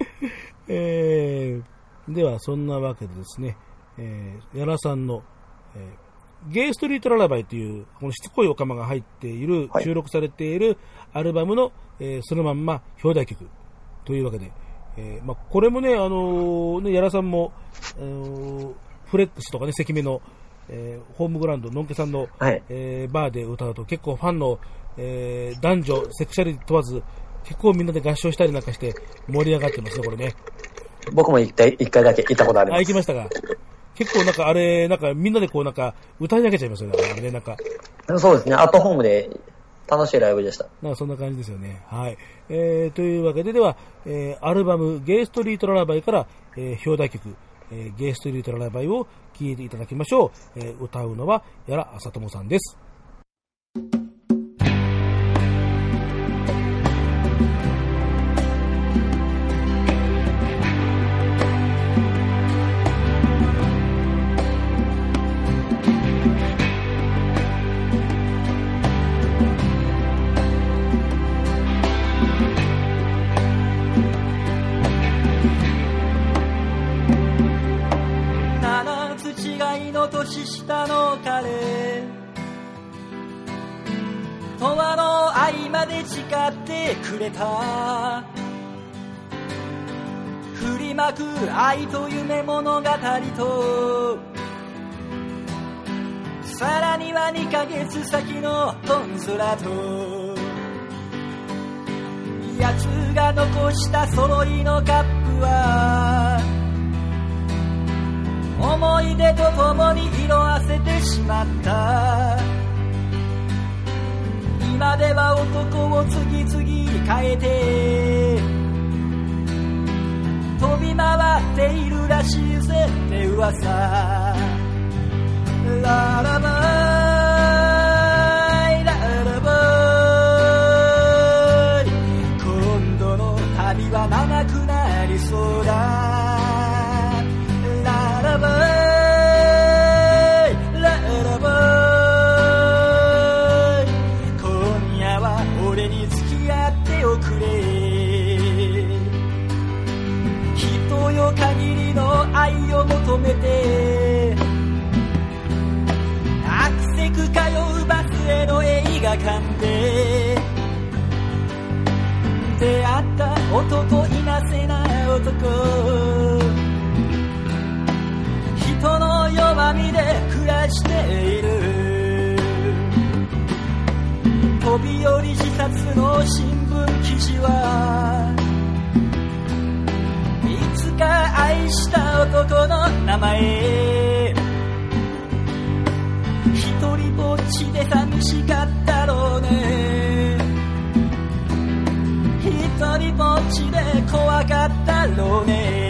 えー、では、そんなわけでですね、えー、やらさんの、えー、ゲイストリートララバイという、このしつこいお釜が入っている、はい収録されているアルバムの、えーそのまんま表題曲というわけで、えーまあ、これもね、あのーね、やらさんも、あのーフレックスとかね、関目の、えーホームグラウンド、のんけさんの、はいえーバーで歌うと結構ファンの、えー男女、セクシャリティ問わず、結構みんなで合唱したりなんかして盛り上がってますね、これね。僕も一回、一回だけ行ったことありあ、ます。行きましたが。結構なんかあれ、なんかみんなでこうなんか歌い上げちゃいますよね、あれね、なんか。そうですね。アットホームで楽しいライブでした。なんそんな感じですよね。はい。えー、というわけで、では、えー、アルバム、ゲイストリートララバイから、えー、表題曲、えー、ゲイストリートララバイを聴いていただきましょう。えー、歌うのは、やらあさともさんです。愛と夢物語とさらには2ヶ月先のコンソラと。奴が残した揃いのカップは思い出とともに色あせてしまった。今では男を次々変えて。回っているらしいぜって噂。ララバイララバイ。今度の旅は長くなりそうだ。ララバイ。を求めて。アクセク通うバスへの映画が噛んで。出会った男いなせない男。人の弱みで暮らしている。飛び降り自殺の新聞記事はいつか愛した男の名前。一人ぼっちで寂しかったろうね。一人ぼっちで怖かったろうね。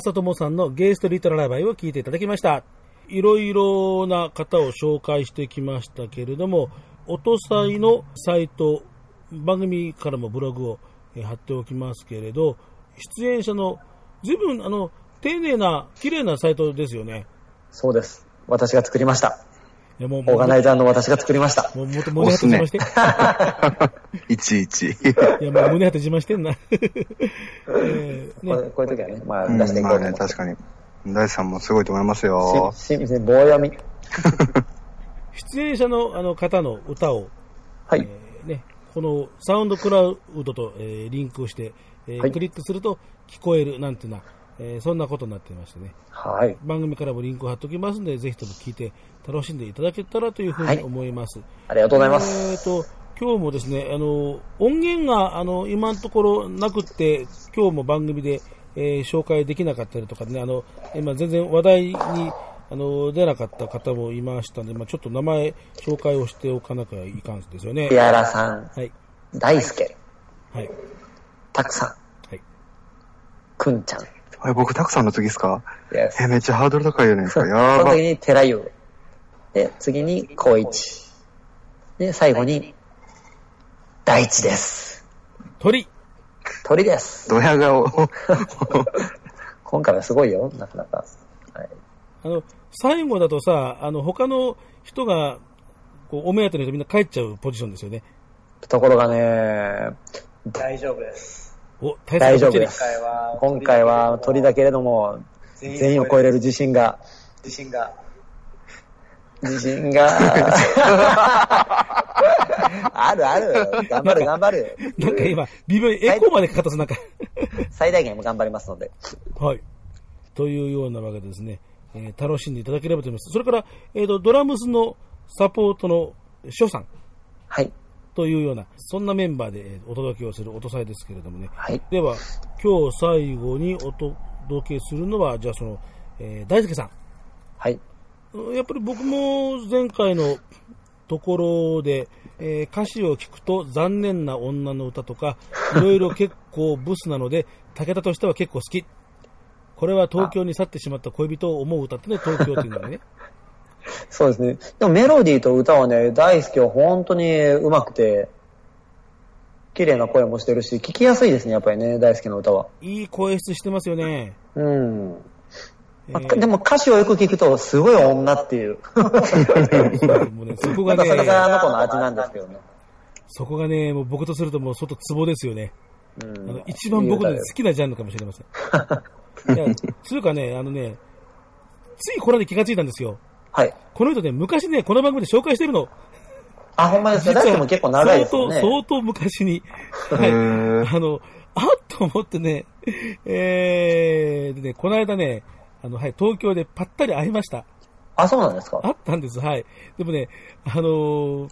やらあさともさんのゲイストリートララバイを聞いていただきました。いろいろな方を紹介してきましたけれども、音祭のサイト、番組からもブログをえ貼っておきますけれど、出演者の随分あの丁寧な綺麗なサイトですよね。そうです。私が作りました。いやもうオーガナイザーの私が作りました。もうもっと胸張って自慢して。いちいち。いやもう胸張って自慢してんな。えーこうね、こういう時はね、まあうん出していこまあね、うと思って。確かに。大地さんもすごいと思いますよ。し、し、棒読み。出演者のあの方の歌を、はい。えーね、このサウンドクラウドと、えーリンクをして、えーはいクリックすると聞こえるなんていうな、えーそんなことになってましてね、はい。番組からもリンクを貼っておきますので、ぜひとも聞いて楽しんでいただけたらというふうにはい思います。ありがとうございまえす。ーと、今日もですね、あの、音源が、あの、今のところなくって、今日も番組で、えー紹介できなかったりとかね、あの、今全然話題に、あの、出なかった方もいましたので、まあちょっと名前紹介をしておかなきゃいかんですよね。ピアラさん、はい。大輔、はい。たくさん、はい。くんちゃん。あれ、僕、たくさんの次ですか？Yes え、めっちゃハードル高いじゃないですか。そのやば時。に寺優。で、次に光一。で、最後に、大地です。鳥鳥です。ドヤ顔。今回はすごいよ、なかなか。はい。あの、最後だとさ、あの、他の人が、こう、お目当ての人みんな帰っちゃうポジションですよね。ところがね、大丈夫です。お、大大丈夫です。今回は鳥だけれども、全員を超えれる自信が、自信が。自信が、あるある。頑張る頑張る。になんか今、微妙にエコーまでかかったぞ、なんか。最大限頑張りますので。はい。というようなわけでですね、えー楽しんでいただければと思います。それから、えっ、と、ドラムスのサポートの翔さんはい。というような、そんなメンバーでえーお届けをする音祭ですけれどもね。はい。では、今日最後にお届けするのは、じゃあその、えー大輔さん。はい。やっぱり僕も前回のところで、えー歌詞を聞くと残念な女の歌とか、いろいろ結構ブスなので、武田としては結構好き。これは東京に去ってしまった恋人を思う歌ってね、東京っていうのがね。そうですね。でもメロディーと歌はね、大好きは本当に上手くて、綺麗な声もしてるし、聞きやすいですね、やっぱりね、大好きな歌は。いい声質してますよね。うん。まあえーでも歌詞をよく聞くと、すごい女っていう。もうね、そこがまたそれがあね、の子の味なんですけどね。そこがね、もう僕とするともう外ツボですよね。うんあの一番僕の好きなジャンルかもしれません。いや、つうかね、あのね、ついこれで気がついたんですよ。はい。この人ね、昔ね、この番組で紹介してるの。あ、ほんまですか？大も結構長いですよね。相当、相当昔に。はへい。ー あの、あっと思ってね、えー、でね、この間ね、あの、はい、東京でぱったり会いました。あ、そうなんですか？あったんです、はい。でもね、あのー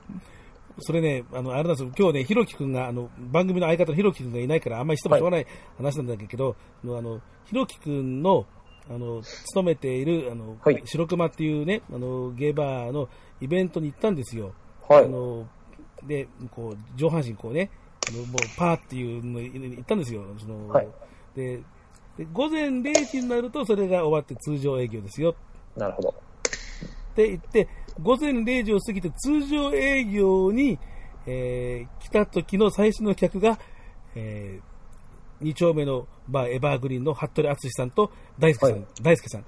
それね、あの、あれなんですよ、今日ね、ひろきくんが、あの、番組の相方のひろきくんがいないから、あんまりしてもしょうがない話なんだけど、あのあの、ひろきくんの、あの、勤めている、あの、はい白熊っていうね、あの、ゲーバーのイベントに行ったんですよ。はいあの、で、こう、上半身こうね、あのもうパーっていうのに行ったんですよ。その、はいで、で午前0時になるとそれが終わって通常営業ですよなるほど。って言って、午前0時を過ぎて通常営業に、えー来た時の最初の客が、え2丁目のバーエバーグリーンの服部敦さんと大輔さん、大輔さん、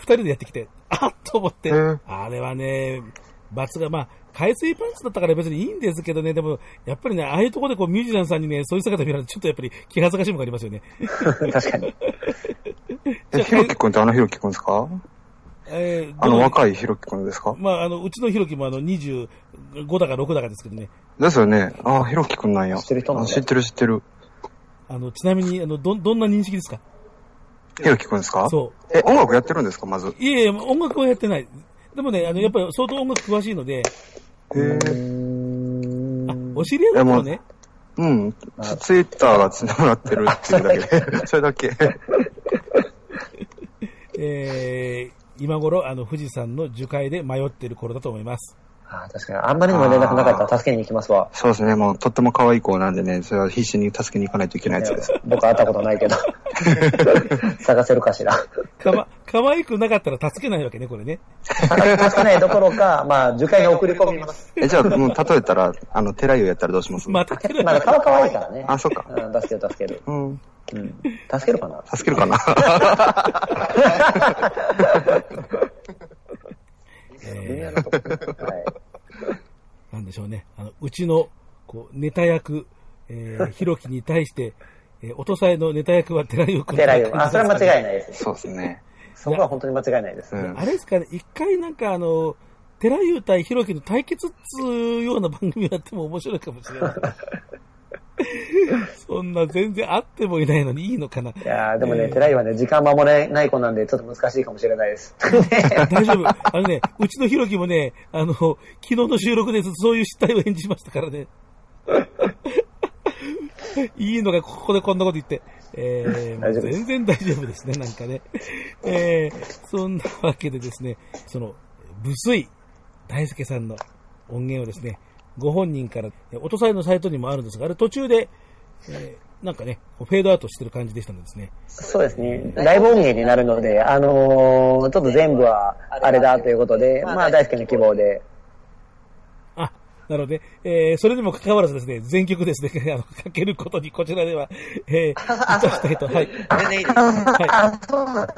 二人でやってきて、あっと思って、あれはね、罰が、まあ、海水パンツだったから別にいいんですけどね、でも、やっぱりね、ああいうところでこうミュージシャンさんにね、そういう姿見られると、ちょっとやっぱり気恥ずかしいものがありますよね。確かに。え、ひろきくんってあのひろきくんですか？えーあのど若いひろきくんですか？まあ、あの、うちのひろきもあの、25だか6だかですけどね、ですよね。ああ、ひろきくんなんや。知ってる人なん知ってる知ってる。あの、ちなみに、あの、ど、どんな認識ですか？ひろきくんですか？そえ、音楽やってるんですかまず？う。いえいえ、音楽はやってない。でもね、あの、やっぱり相当音楽詳しいので、へえ。あ、お知り合いのね。うん。ツイッターが繋がってるっていうだけで。それだけ。えー、今頃、あの、富士山の樹海で迷っている頃だと思います。あー確かに。あんまりにも連絡なかったら助けに行きますわ。そうですね。もう、とっても可愛い子なんでね、それは必死に助けに行かないといけないやつです。僕会ったことないけど。探せるかしら。かわ、可愛くなかったら助けないわけね、これね。助けないどころか、まあ、樹海に送り込みます。え、じゃあ、もう、例えたら、あの、寺湯やったらどうします？まあ、助けない。まだ顔可愛いからね。あ、そっか。うん、助ける助ける。うん。うん。助けるかな？助けるかな？微妙なとこ。はい。なんでしょうね。あの、うちの、こう、ネタ役、えー、ひろきに対して、えー、音さえのネタ役は寺井くん。寺井あ、それは 間違いないです。そうですね。そこは本当に間違いないです。うんあれですかね、一回なんかあの、寺優対ひろきの対決っつうような番組やっても面白いかもしれない。そんな全然会ってもいないのにいいのかな。いやーでもね、えー寺井はね、時間守れない子なんで、ちょっと難しいかもしれないです。大丈夫。あのね、うちのひろきもね、あの、昨日の収録でそういう失態を演じましたからね。いいのがここでこんなこと言って。えー大丈夫です全然大丈夫ですね、なんかね。えーそんなわけでですね、その、無水大輔さんの音源をですね、ご本人から、え音サイのサイトにもあるんですが、あれ途中で、えーなんかね、フェードアウトしてる感じでしたのでですね。そうですね。ライブ音源になるので、あのーちょっと全部はあれだということで、まあ大好きな希望で。あ、なので、えー、それにもかかわらずですね、全曲ですね、あの、かけることにこちらでは、えー、いたしたいと、はい。全然いいです。あ、そうなんだ。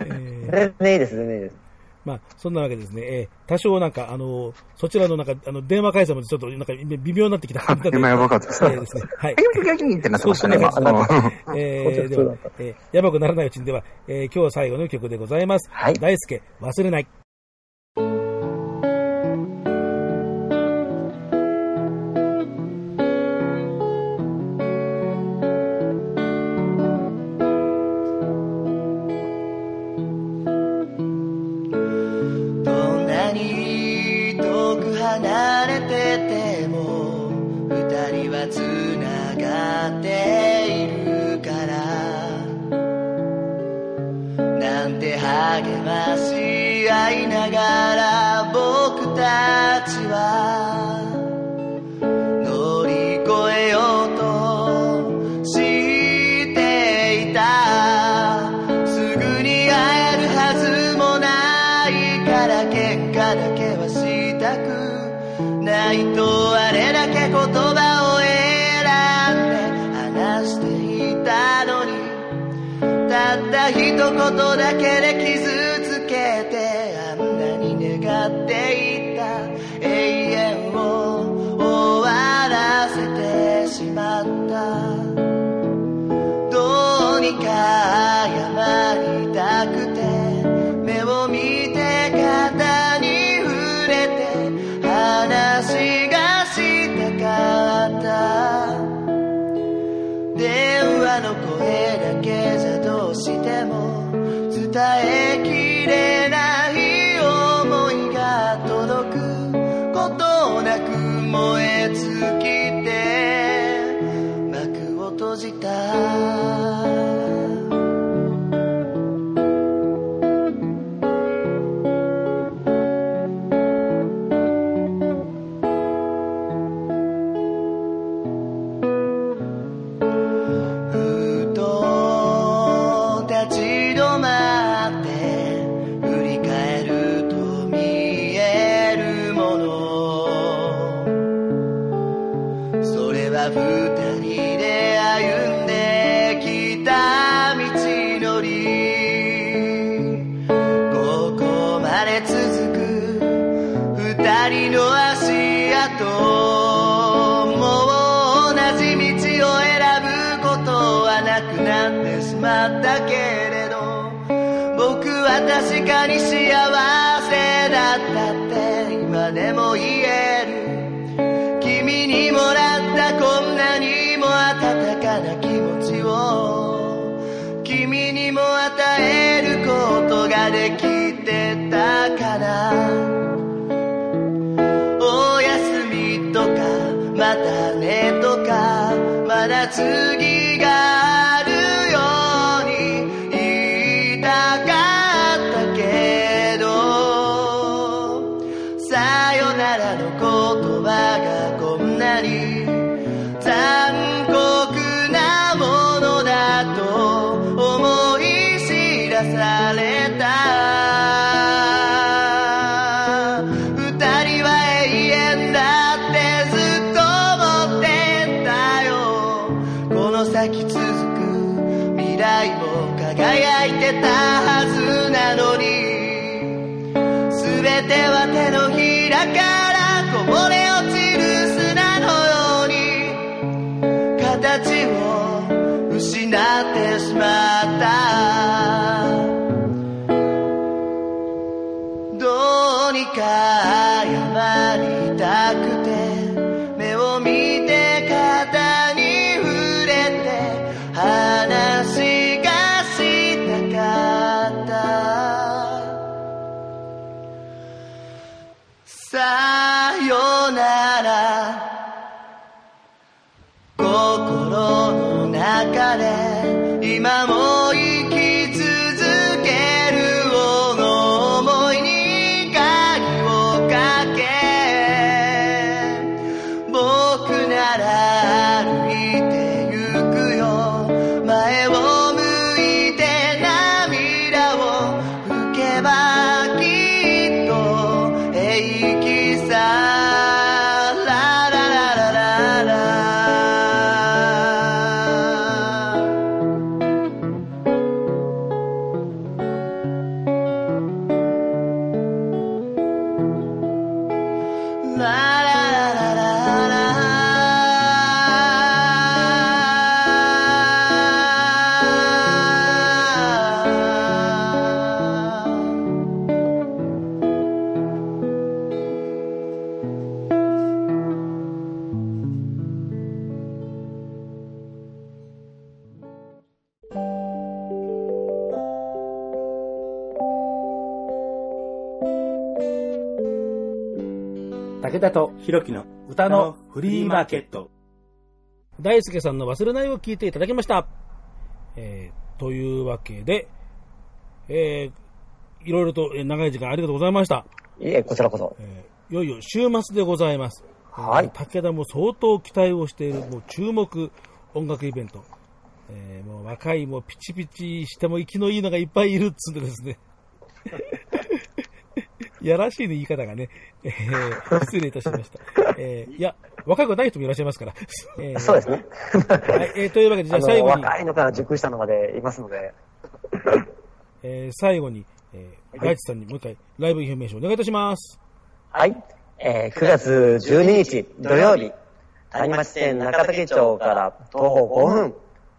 えー全然いいです、全然いいです。まあ、そんなわけですね、えー、多少なんか、あの、そちらのなんか、あの、電話回線もちょっと、なんか、微妙になってきた今やばかったですねえーですね。はい。ってなってましたね、今。そうですねうんえー、では、えー、やばくならないうちにでは、えー、今日最後の曲でございます。はい大輔、忘れない。ないとあれだけ言葉を選んで話していたのに。たった一言だけで気づいた。together. 田とひろきの歌のフリーマーケット。大輔さんの忘れないを聞いていただきました。えー、というわけで、えー、いろいろとえー長い時間ありがとうございました。いえ、こちらこそ。えーいよいよ週末でございます。はいえー武田も相当期待をしている、もう注目音楽イベント。えーもう若い、もうピチピチしても息のいいのがいっぱいいるっつうんでですね。やらしいね、言い方がね。えー失礼いたしました。えーいや、若くない人もいらっしゃいますから。えーそうですね。はい、えーというわけで、じゃあ最後に、若いのから熟したのまでいますので、えー最後に、えー大地さんにもう一回、ライブインフォメーションお願いいたします。はい。えー9月12日土曜日、谷町線中崎町から徒歩5分、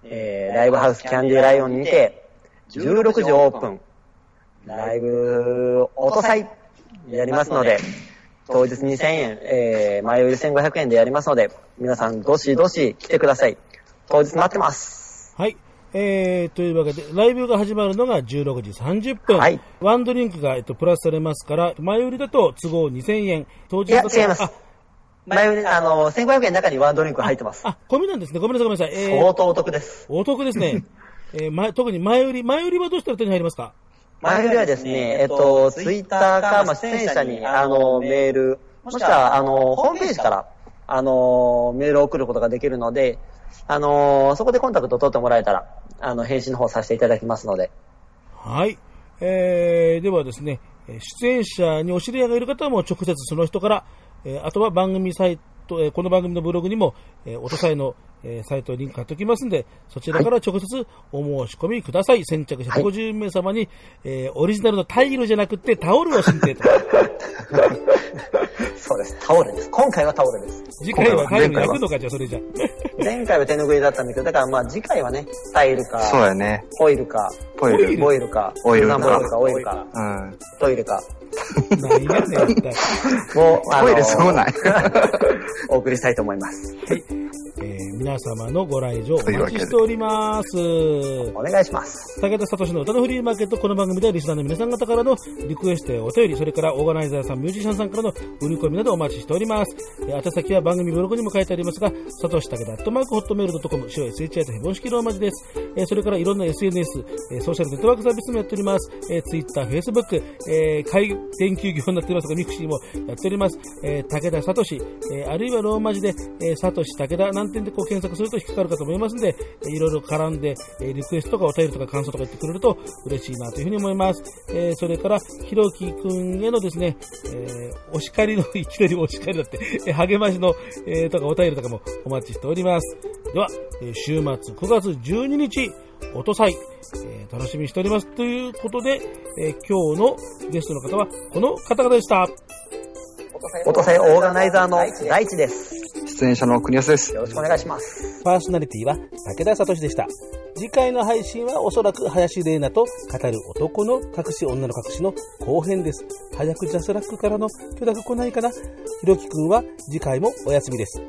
えーライブハウスキャンディーライオンにて、16時オープン、ライブ音祭やりますので、当日2000円、えー前売り1500円でやりますので、皆さんどしどし来てください。当日待ってます。はい。えー、というわけで、ライブが始まるのが16時30分。はいワンドリンクが、えっと、プラスされますから、前売りだと都合2000円。当日いや違いますあ、前売り、あの、1500円の中にワンドリンク入ってます。あ、込みなんですね。ごめんなさい、ごめんなさい。えー相当お得です。お得ですね。えー前、特に前売り、前売りはどうしたら手に入りますか？前よりはですね、えっと、ツイッターか、まあ、出演者に、あの、メール、もしくは、あの、ホームページから、あの、メールを送ることができるので、あの、そこでコンタクトを取ってもらえたら、あの、返信の方させていただきますので。はい。えー、ではですね、えー出演者にお知り合いがいる方はもう直接その人から、えーあとは番組サイと、えーこの番組のブログにも、えー、音サイの、えーサイトリンク貼っておきますんで、そちらから直接お申し込みください。先着150名様に、えーオリジナルのタイルじゃなくてタオルを申請と。そうです。タオルです。今回はタオルです。次回はタイル焼くのか、じゃあそれじゃ。前回は手拭いだったんだけど、だからまあ次回はね、タイルか、そうやね。オイルか、ポイル。ボイルか、オイルかオイルか、うん。トイレか、何やねん。もう、あのトイレそうない。お送りしたいと思います。えー皆様のご来場お待ちしております。お願いします。武田聡の歌のフリーマーケット、この番組ではリスナーの皆さん方からのリクエストやお便り、それからオーガナイザーさん、ミュージシャンさんからの売り込みなどお待ちしております。えー宛先は番組ブログにも書いてありますが、サトシ武田アットマークホットメールドットコム、白 SHI とヘボン式ローマ字です。えーそれからいろんな SNS、えーソーシャルネットワークサービスもやっております。えー、Twitter、Facebook、えー、会休業になっておりますが、ミクシーもやっております。えー武田聡、えーあるいはローマ字で、えー、サトシ武田何点でこう検索すると引っかかるかと思いますので、えーいろいろ絡んで、えリクエストとかお便りとか感想とか言ってくれると嬉しいなというふうに思います。えそれから、ひろきくんへのですね、えお叱りの、いきなりお叱りだって、え励ましの、えとかお便りとかもお待ちしております。では、え週末9月12日、音祭、えー楽しみにしております。ということで、えー今日のゲストの方はこの方々でした。音声オーガナイザーの大地です。出演者の国安です。よろしくお願いします。パーソナリティは武田聡でした。次回の配信はおそらく林玲奈と語る男の隠し女の隠しの後編です。早くジャスラックからの許諾来ないかなひろきくんは次回もお休みです。